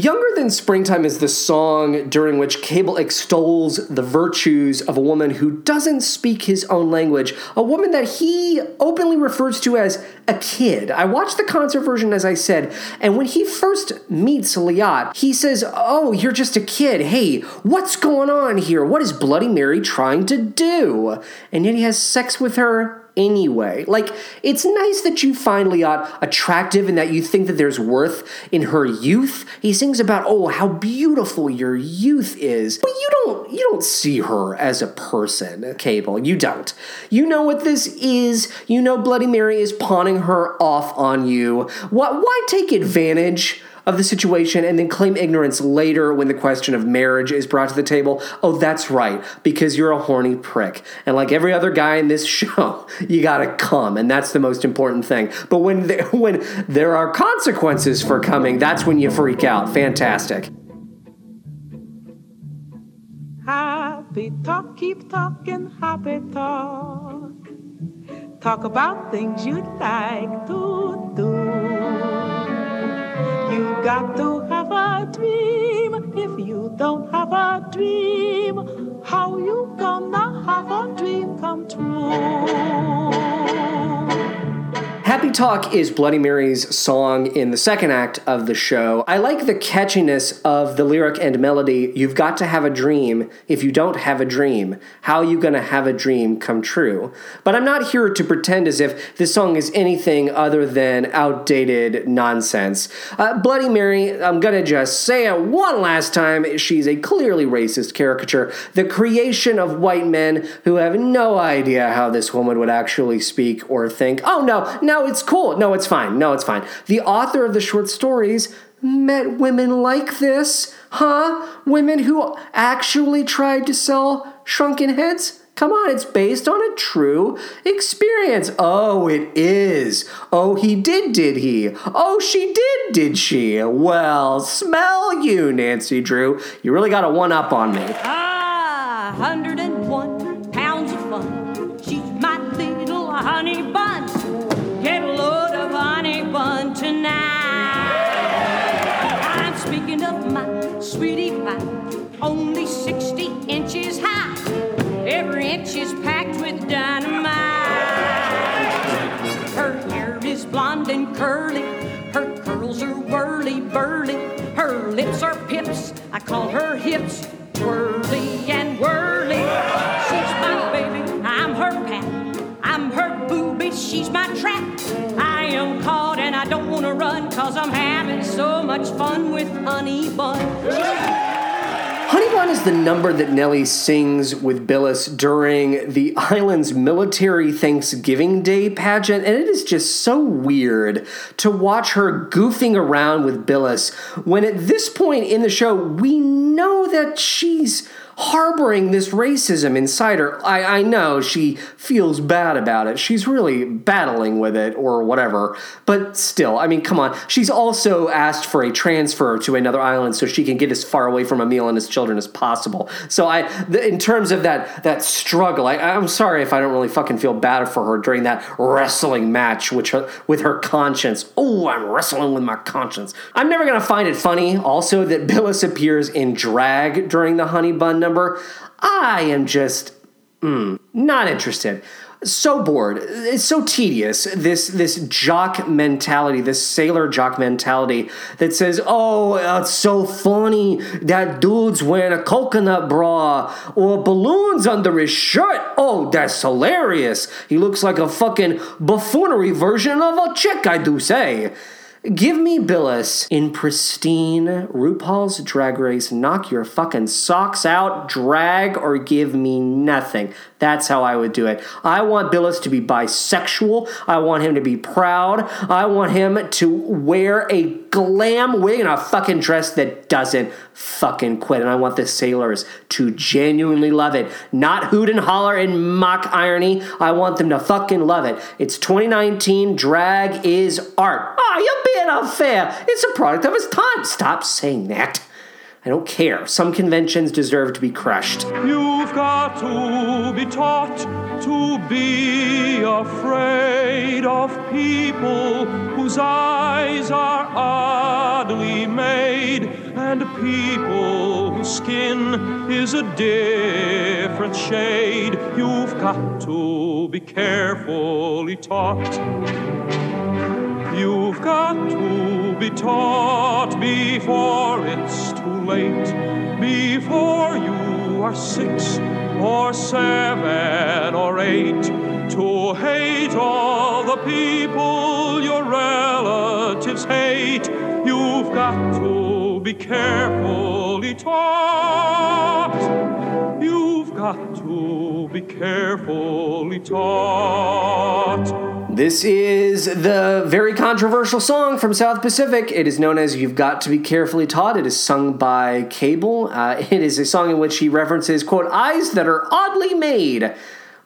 A: Younger Than Springtime is the song during which Cable extols the virtues of a woman who doesn't speak his own language, a woman that he openly refers to as a kid. I watched the concert version, as I said, and when he first meets Liat, he says, Oh, you're just a kid. Hey, what's going on here? What is Bloody Mary trying to do? And yet he has sex with her anyway. Like, it's nice that you find Liat attractive and that you think that there's worth in her youth. He sings about, oh, how beautiful your youth is. But you don't you don't see her as a person, Cable. You don't. You know what this is. You know Bloody Mary is pawning her off on you. Why, why take advantage? Of the situation and then claim ignorance later when the question of marriage is brought to the table. Oh, that's right, because you're a horny prick. And like every other guy in this *laughs* show, you gotta come, and that's the most important thing. But when there, *laughs* when there are consequences for coming, that's when you freak out. Fantastic.
H: Happy talk, keep talking, happy talk. Talk about things you'd like to do. You got to have a dream. If you don't have a dream, how you gonna have a dream come true?
A: Happy Talk is Bloody Mary's song in the second act of the show. I like the catchiness of the lyric and melody. You've got to have a dream. If you don't have a dream, how are you going to have a dream come true? But I'm not here to pretend as if this song is anything other than outdated nonsense. Uh, Bloody Mary, I'm going to just say it one last time. She's a clearly racist caricature, the creation of white men who have no idea how this woman would actually speak or think. Oh, no, no, it's cool. No, it's fine. No, it's fine. The author of the short stories met women like this, huh? Women who actually tried to sell shrunken heads? Come on, it's based on a true experience. Oh, it is. Oh, he did, did he? Oh, she did, did she? Well, smell you, Nancy Drew. You really got a one up on me.
F: Ah, 101 only 60 inches high. Every inch is packed with dynamite. Her hair is blonde and curly. Her curls are whirly burly. Her lips are pips. I call her hips twirly and whirly. She's my baby. I'm her pat. I'm her booby. She's my trap. I am caught and I don't want to run cause I'm having so much fun with Honey Bun.
A: Honey Bun is the number that Nellie sings with Billis during the island's military Thanksgiving Day pageant, and it is just so weird to watch her goofing around with Billis when at this point in the show we know that she's harboring this racism inside her. I, I know she feels bad about it. She's really battling with it or whatever. But still, I mean, come on. She's also asked for a transfer to another island so she can get as far away from Emil and his children as possible. So I, in terms of that that struggle, I, I'm sorry if I don't really fucking feel bad for her during that wrestling match which her, with her conscience. Oh, I'm wrestling with my conscience. I'm never gonna find it funny. Also, that Billis appears in drag during the Honey Bun number. I am just mm, not interested. So bored. It's so tedious. This this jock mentality, this sailor jock mentality that says, "Oh, it's so funny that dude's wearing a coconut bra or balloons under his shirt. Oh, that's hilarious. He looks like a fucking buffoonery version of a chick, I do say." Give me Billis in pristine RuPaul's Drag Race, knock your fucking socks out drag, or give me nothing. That's how I would do it. I want Billis to be bisexual. I want him to be proud. I want him to wear a glam wig and a fucking dress that doesn't fucking quit. And I want the sailors to genuinely love it. Not hoot and holler and mock irony. I want them to fucking love it. It's 2019. Drag is art. Ah, you're being unfair. It's a product of its time. Stop saying that. I don't care. Some conventions deserve to be crushed.
J: You've got to be taught to be afraid of people whose eyes are oddly made and people whose skin is a different shade. You've got to be carefully taught. You've got to be taught before it's too late, before you are six or seven or eight, to hate all the people your relatives hate. You've got to be carefully taught. You've got to be carefully taught.
A: This is the very controversial song from South Pacific. It is known as You've Got to Be Carefully Taught. It is sung by Cable. Uh, it is a song in which he references, quote, eyes that are oddly made.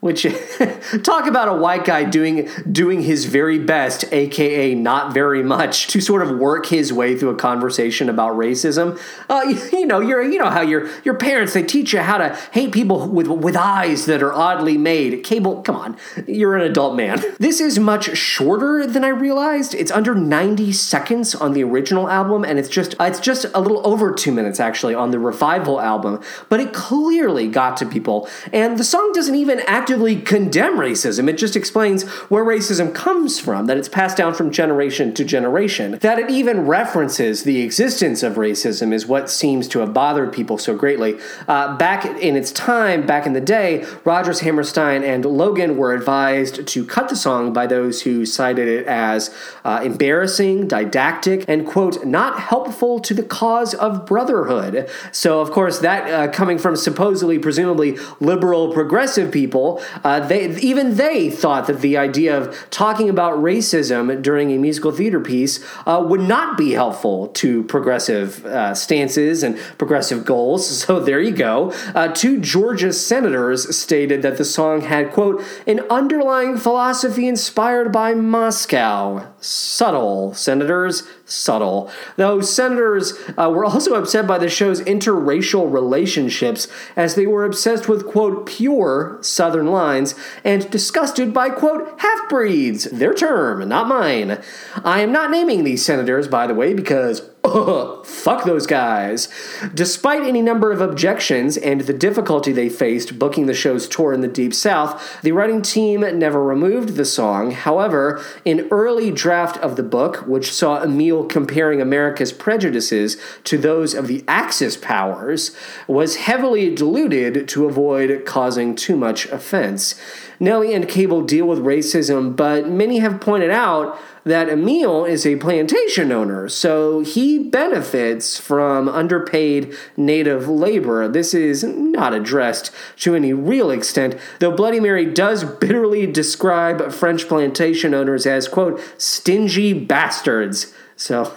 A: Which *laughs* talk about a white guy doing doing his very best, aka not very much, to sort of work his way through a conversation about racism. Uh, you, *laughs* you know, you're you know how your your parents they teach you how to hate people with with eyes that are oddly made. Cable, come on, you're an adult man. *laughs* This is much shorter than I realized. It's under 90 seconds on the original album, and it's just it's just a little over two minutes actually on the revival album. But it clearly got to people, and the song doesn't even actively condemn racism. It just explains where racism comes from, that it's passed down from generation to generation. That it even references the existence of racism is what seems to have bothered people so greatly. Uh, back in its time, back in the day, Rodgers Hammerstein and Logan were advised to cut the song by those who cited it as uh, embarrassing, didactic, and, quote, not helpful to the cause of brotherhood. So, of course, that uh, coming from supposedly, presumably liberal, progressive people, uh, they even they thought that the idea of talking about racism during a musical theater piece uh, would not be helpful to progressive uh, stances and progressive goals. *laughs* So there you go. Uh, two Georgia senators stated that the song had quote an underlying philosophy inspired by Moscow. Subtle, senators, subtle. Though senators uh, were also upset by the show's interracial relationships as they were obsessed with, quote, pure Southern lines and disgusted by, quote, half breeds. Their term, not mine. I am not naming these senators, by the way, because *laughs* fuck those guys. Despite any number of objections and the difficulty they faced booking the show's tour in the Deep South, the writing team never removed the song. However, an early draft of the book, which saw Emil comparing America's prejudices to those of the Axis powers, was heavily diluted to avoid causing too much offense. Nellie and Cable deal with racism, but many have pointed out that Emil is a plantation owner, so he benefits from underpaid native labor. This is not addressed to any real extent, though Bloody Mary does bitterly describe French plantation owners as, quote, stingy bastards. So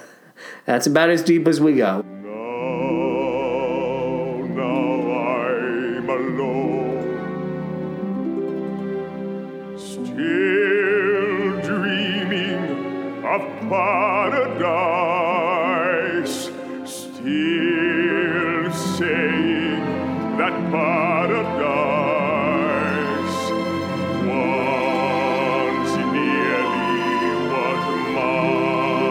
A: that's about as deep as we go.
G: That paradise once nearly was mine.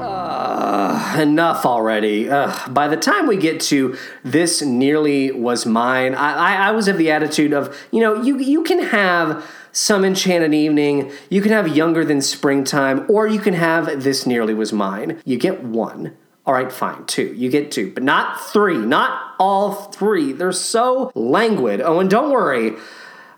A: Uh, enough already. By the time we get to this, nearly was mine. I, I, I was of the attitude of, you know, you you can have some enchanted evening, you can have younger than springtime, or you can have this nearly was mine. You get one. All right, fine, two. You get two, but not three. Not all three. They're so languid. Oh, and don't worry.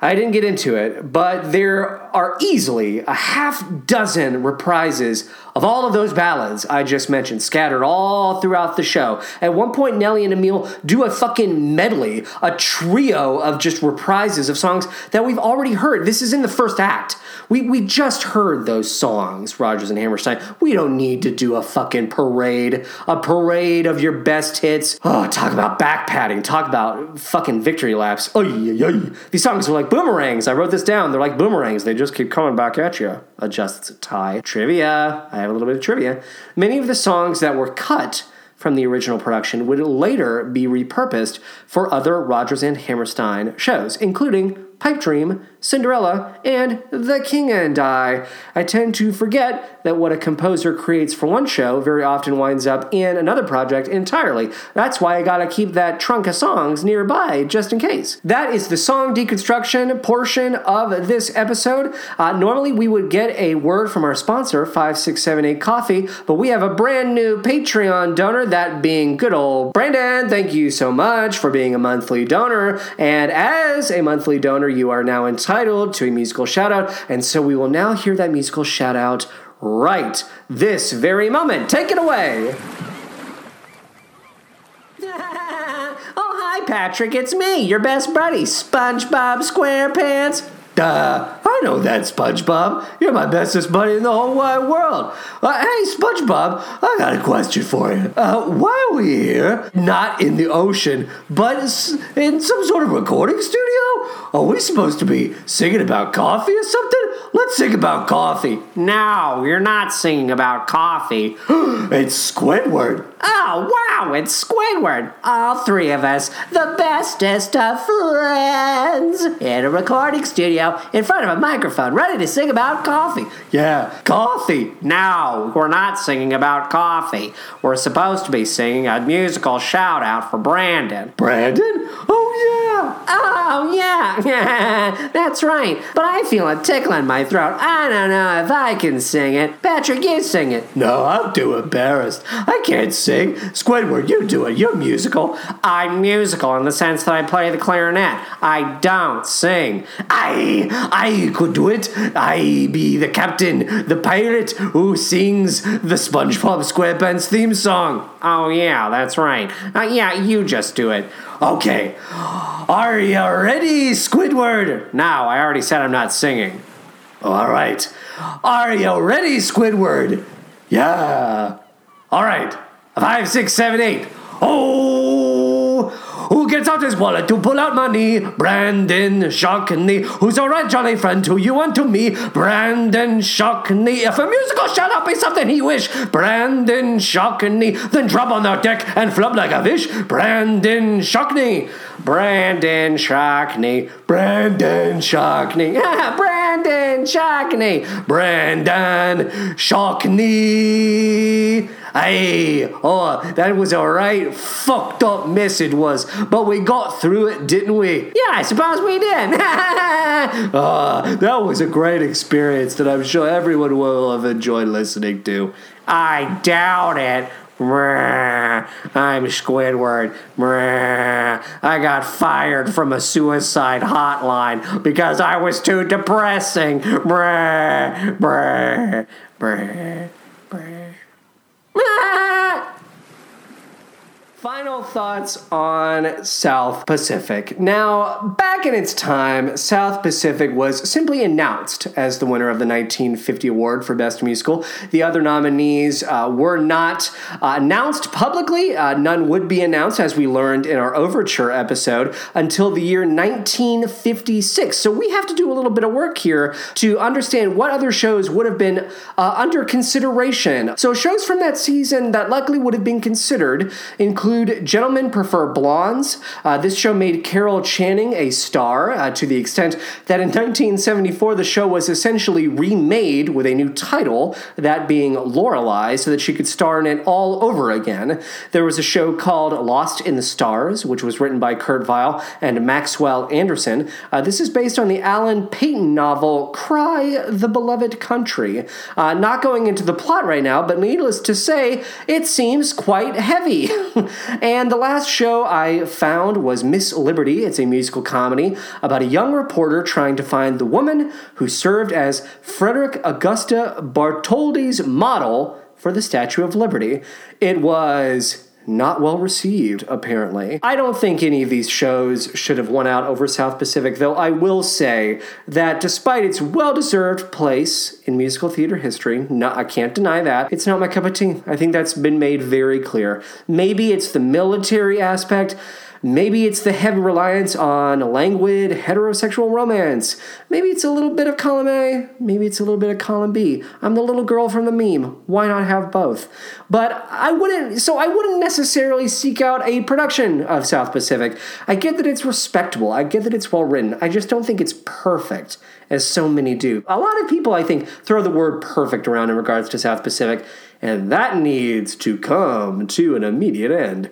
A: I didn't get into it, but there are easily a half dozen reprises of all of those ballads I just mentioned, scattered all throughout the show. At one point, Nellie and Emil do a fucking medley, a trio of just reprises of songs that we've already heard. This is in the first act. We, we just heard those songs, Rodgers and Hammerstein. We don't need to do a fucking parade, a parade of your best hits. Oh, talk about back padding, talk about fucking victory laps. Oy, oy, oy. These songs are like boomerangs. I wrote this down. They're like boomerangs. They just keep coming back at you. Adjusts tie. Trivia. I have a little bit of trivia. Many of the songs that were cut from the original production would later be repurposed for other Rodgers and Hammerstein shows, including Pipe Dream, Cinderella, and The King and I. I tend to forget that what a composer creates for one show very often winds up in another project entirely. That's why I gotta keep that trunk of songs nearby just in case. That is the song deconstruction portion of this episode. Uh, normally we would get a word from our sponsor, 5678 Coffee, but we have a brand new Patreon donor, that being good old Brandon. Thank you so much for being a monthly donor. And as a monthly donor, you are now entitled to a musical shout out. And so we will now hear that musical shout out right this very moment. Take it away. *laughs* oh, hi, Patrick. It's me, your best buddy, SpongeBob SquarePants. Duh, I know that, SpongeBob. You're my bestest buddy in the whole wide world. Uh, hey, SpongeBob, I got a question for you. Uh, why are we here? Not in the ocean, but in some sort of recording studio? Are we supposed to be singing about coffee or something? Let's sing about coffee. No, you're not singing about coffee. *gasps* *gasps* it's Squidward. Oh, wow, it's Squidward. All three of us, the bestest of friends, in a recording studio in front of a microphone, ready to sing about coffee. Yeah, coffee. No, we're not singing about coffee. We're supposed to be singing a musical shout out for Brandon. Brandon? Oh, yeah. Oh, yeah. *laughs* That's right. But I feel a tickle in my throat. I don't know if I can sing it. Patrick, you sing it. No, I'm too embarrassed. I can't sing. Squidward, you do it. You're musical. I'm musical in the sense that I play the clarinet. I don't sing. I I could do it. I be the captain, the pirate who sings the SpongeBob SquarePants theme song. Oh yeah, that's right. Uh, yeah, you just do it. Okay. Are you ready, Squidward? No, I already said I'm not singing. All right. Are you ready, Squidward? Yeah. All right. Five, six, seven, eight. Oh, who gets out his wallet to pull out money? Brandon Shockney. Who's a right jolly friend to you and to me? Brandon Shockney. If a musical shout out be something he wish, Brandon Shockney. Then drop on that deck and flub like a fish. Brandon Shockney. Brandon Shockney. Brandon Shockney. *laughs* Brandon Shockney. Brandon Shockney. Hey, oh, that was a right fucked up mess it was, but we got through it, didn't we? Yeah, I suppose we did. *laughs* Ah, that was a great experience that I'm sure everyone will have enjoyed listening to. I doubt it. I'm Squidward. I got fired from a suicide hotline because I was too depressing. Brr, brr, brr, brr. Final thoughts on South Pacific. Now, back in its time, South Pacific was simply announced as the winner of the 1950 award for Best Musical. The other nominees uh, were not uh, announced publicly. Uh, none would be announced, as we learned in our Overture episode, until the year 1956. So we have to do a little bit of work here to understand what other shows would have been uh, under consideration. So, shows from that season that likely would have been considered include Gentlemen Prefer Blondes. Uh, this show made Carol Channing a star uh, to the extent that in 1974 the show was essentially remade with a new title, that being Lorelei, so that she could star in it all over again. There was a show called Lost in the Stars, which was written by Kurt Weill and Maxwell Anderson. Uh, this is based on the Alan Paton novel Cry the Beloved Country. Uh, not going into the plot right now, but needless to say, it seems quite heavy. *laughs* And the last show I found was Miss Liberty. It's a musical comedy about a young reporter trying to find the woman who served as Frederick Augusta Bartholdi's model for the Statue of Liberty. It was not well received, apparently. I don't think any of these shows should have won out over South Pacific, though I will say that despite its well deserved place in musical theater history, I can't deny that, it's not my cup of tea. I think that's been made very clear. Maybe it's the military aspect. Maybe it's the heavy reliance on languid heterosexual romance. Maybe it's a little bit of column A. Maybe it's a little bit of column B. I'm the little girl from the meme. Why not have both? But I wouldn't, so I wouldn't necessarily seek out a production of South Pacific. I get that it's respectable. I get that it's well written. I just don't think it's perfect as so many do. A lot of people, I think, throw the word perfect around in regards to South Pacific, and that needs to come to an immediate end.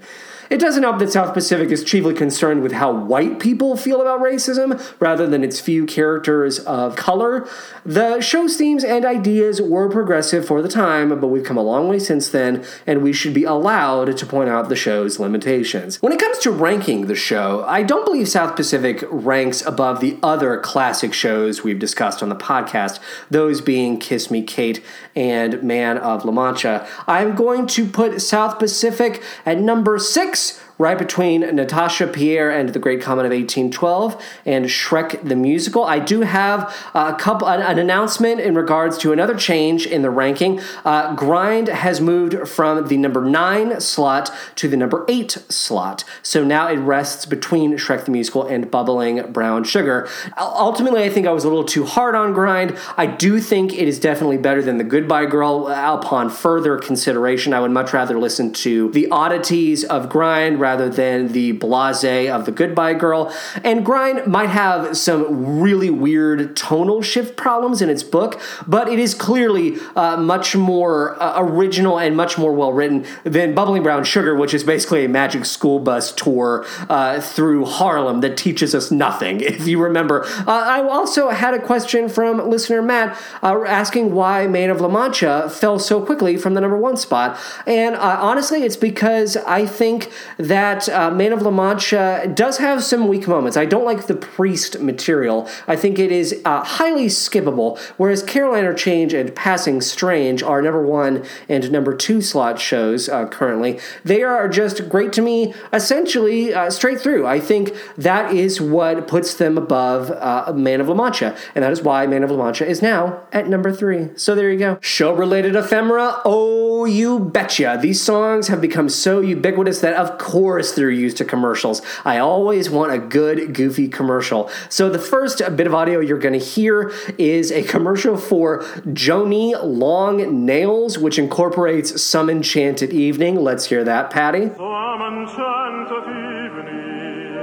A: It doesn't help that South Pacific is chiefly concerned with how white people feel about racism rather than its few characters of color. The show's themes and ideas were progressive for the time, but we've come a long way since then, and we should be allowed to point out the show's limitations. When it comes to ranking the show, I don't believe South Pacific ranks above the other classic shows we've discussed on the podcast, those being Kiss Me Kate and Man of La Mancha. I'm going to put South Pacific at number six right between Natasha Pierre and The Great Comet of 1812 and Shrek the Musical. I do have a couple an, an announcement in regards to another change in the ranking. Uh, Grind has moved from the number nine slot to the number eight slot, so now it rests between Shrek the Musical and Bubbling Brown Sugar. Ultimately, I think I was a little too hard on Grind. I do think it is definitely better than The Goodbye Girl. Upon further consideration, I would much rather listen to the oddities of Grind rather than the blase of the Goodbye Girl. And Grind might have some really weird tonal shift problems in its book, but it is clearly uh, much more uh, original and much more well written than Bubbling Brown Sugar, which is basically a magic school bus tour uh, through Harlem that teaches us nothing, *laughs* if you remember. Uh, I also had a question from listener Matt uh, asking why Man of La Mancha fell so quickly from the number one spot. And uh, honestly, it's because I think that uh, Man of La Mancha does have some weak moments. I don't like the priest material. I think it is uh, highly skippable, whereas Caroline or Change and Passing Strange are number one and number two slot shows uh, currently. They are just great to me, essentially uh, straight through. I think that is what puts them above uh, Man of La Mancha, and that is why Man of La Mancha is now at number three. So there you go. Show related ephemera. Oh, you betcha. These songs have become so ubiquitous that, of course, they're used to commercials. I always want a good, goofy commercial. So the first bit of audio you're going to hear is a commercial for Joni Long Nails, which incorporates Some Enchanted Evening. Let's hear that, Patty.
J: Some enchanted evening,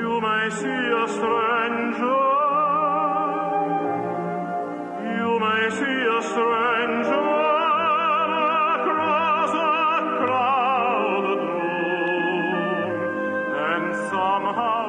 J: you may see a stranger. You may see a stranger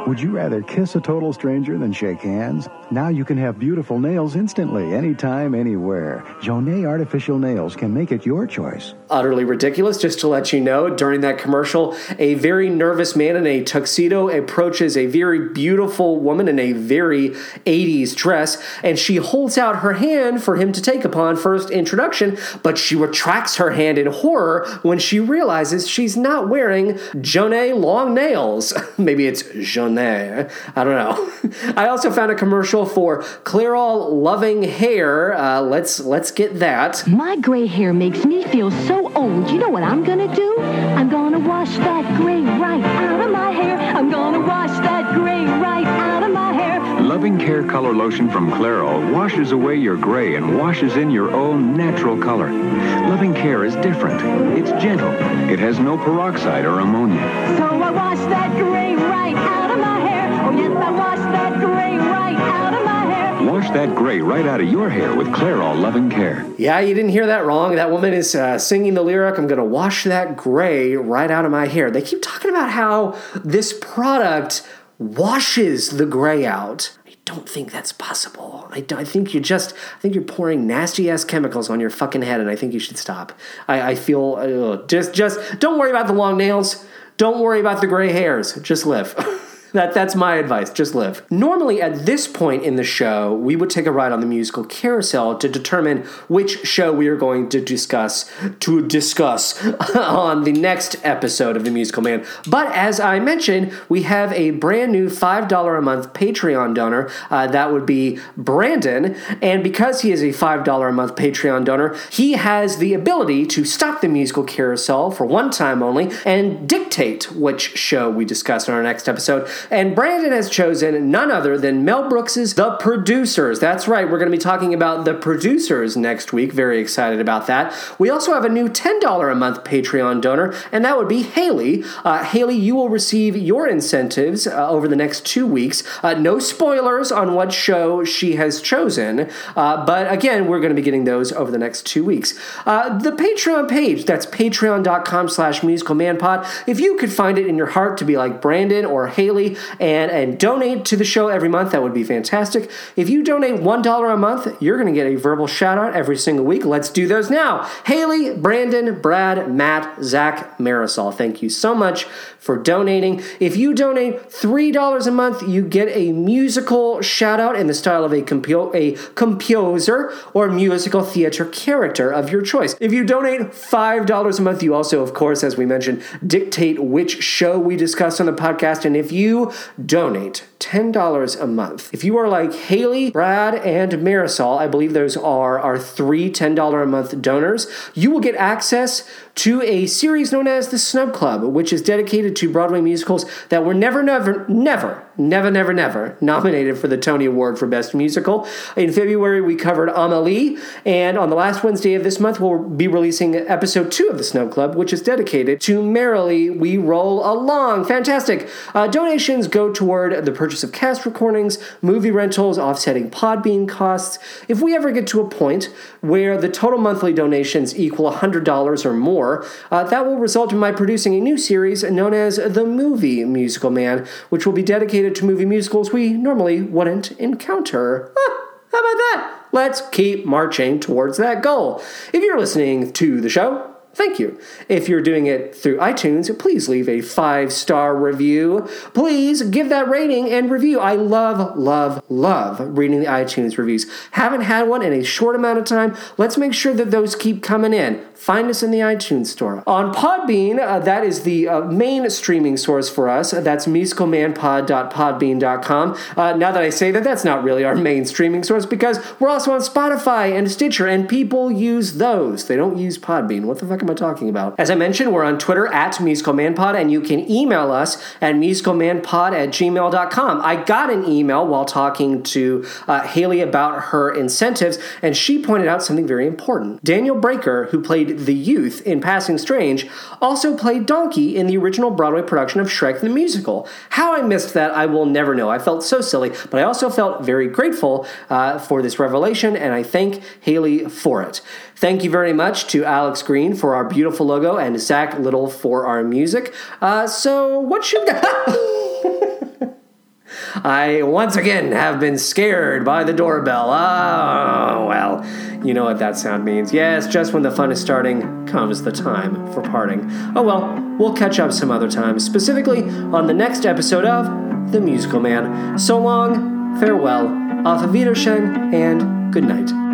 K: Would you rather kiss a total stranger than shake hands? Now you can have beautiful nails instantly, anytime, anywhere. Jonet Artificial Nails can make it your choice.
A: utterly ridiculous. Just to let you know, during that commercial, a very nervous man in a tuxedo approaches a very beautiful woman in a very 80s dress, and she holds out her hand for him to take upon first introduction, but she retracts her hand in horror when she realizes she's not wearing Jonet long nails. *laughs* Maybe it's Jonet. I don't know. *laughs* I also found a commercial for Clairol loving hair. Uh, let's let's get that.
L: My gray hair makes me feel so old. You know what I'm gonna do? I'm gonna wash that gray right out of my hair. I'm gonna wash that
M: Loving Care Color Lotion from Clairol washes away your gray and washes in your own natural color. Loving Care is different. It's gentle. It has no peroxide or ammonia.
L: So I wash that gray right out of my hair. Oh yes, I wash that gray right out of my hair.
M: Wash that gray right out of your hair with Clairol Loving Care.
A: Yeah, you didn't hear that wrong. That woman is uh, singing the lyric, I'm going to wash that gray right out of my hair. They keep talking about how this product washes the gray out. Don't think that's possible. I, I think you're just, I think you're pouring nasty ass chemicals on your fucking head, and I think you should stop. I, I feel, just, just, don't worry about the long nails. Don't worry about the gray hairs. Just live. *laughs* That, that's my advice. Just live. Normally, at this point in the show, we would take a ride on the musical carousel to determine which show we are going to discuss to discuss *laughs* on the next episode of the Musical Man. But as I mentioned, we have a brand new five dollar a month Patreon donor. Uh, that would be Brandon, and because he is a five dollar a month Patreon donor, he has the ability to stop the musical carousel for one time only and dictate which show we discuss in our next episode. And Brandon has chosen none other than Mel Brooks's The Producers. That's right, we're going to be talking about The Producers next week. Very excited about that. We also have a new $10 a month Patreon donor, and that would be Haley. Uh, Haley, you will receive your incentives uh, over the next two weeks. Uh, no spoilers on what show she has chosen, uh, but again, we're going to be getting those over the next two weeks. Uh, the Patreon page, that's patreon.com slash musicalmanpod. If you could find it in your heart to be like Brandon or Haley, and and donate to the show every month. That would be fantastic. If you donate one dollar a month, you're going to get a verbal shout out every single week. Let's do those now. Haley, Brandon, Brad, Matt, Zach, Marisol. Thank you so much for donating. If you donate three dollars a month, you get a musical shout out in the style of a compo- a composer or musical theater character of your choice. If you donate five dollars a month, you also, of course, as we mentioned, dictate which show we discuss on the podcast. And if you donate $10 a month. If you are like Haley, Brad, and Marisol, I believe those are our three $10 a month donors, you will get access to a series known as the Snub Club, which is dedicated to Broadway musicals that were never, never, never, never, never, never nominated for the Tony Award for Best Musical. In February, we covered Amelie, and on the last Wednesday of this month, we'll be releasing episode two of the Snub Club, which is dedicated to Merrily We Roll Along. Fantastic. Uh, donations go toward the purchase of cast recordings, movie rentals, offsetting Podbean costs. If we ever get to a point where the total monthly donations equal $100 or more, uh, that will result in my producing a new series known as The Movie Musical Man, which will be dedicated to movie musicals we normally wouldn't encounter. Ah, how about that? Let's keep marching towards that goal. If you're listening to the show, Thank you. If you're doing it through iTunes, please leave a five star review. Please give that rating and review. I love, love, love reading the iTunes reviews. Haven't had one in a short amount of time. Let's make sure that those keep coming in. Find us in the iTunes store. On Podbean, uh, that is the uh, main streaming source for us. That's musicalmanpod.podbean.com. Uh, now that I say that, that's not really our main streaming source because we're also on Spotify and Stitcher, and people use those. They don't use Podbean. What the fuck am I talking about? As I mentioned, we're on Twitter at musicalmanpod, and you can email us at musicalmanpod at gmail.com. I got an email while talking to uh, Haley about her incentives, and she pointed out something very important. Daniel Breaker, who played the youth in Passing Strange, also played Donkey in the original Broadway production of Shrek the Musical. How I missed that, I will never know. I felt so silly, but I also felt very grateful uh, for this revelation, and I thank Haley for it. Thank you very much to Alex Green our beautiful logo and Zach Little for our music. Uh, so, what should. *laughs* I once again have been scared by the doorbell. Oh, well, you know what that sound means. Yes, just when the fun is starting comes the time for parting. Oh well, we'll catch up some other time, specifically on the next episode of The Musical Man. So long, farewell, auf Wiedersehen, and good night.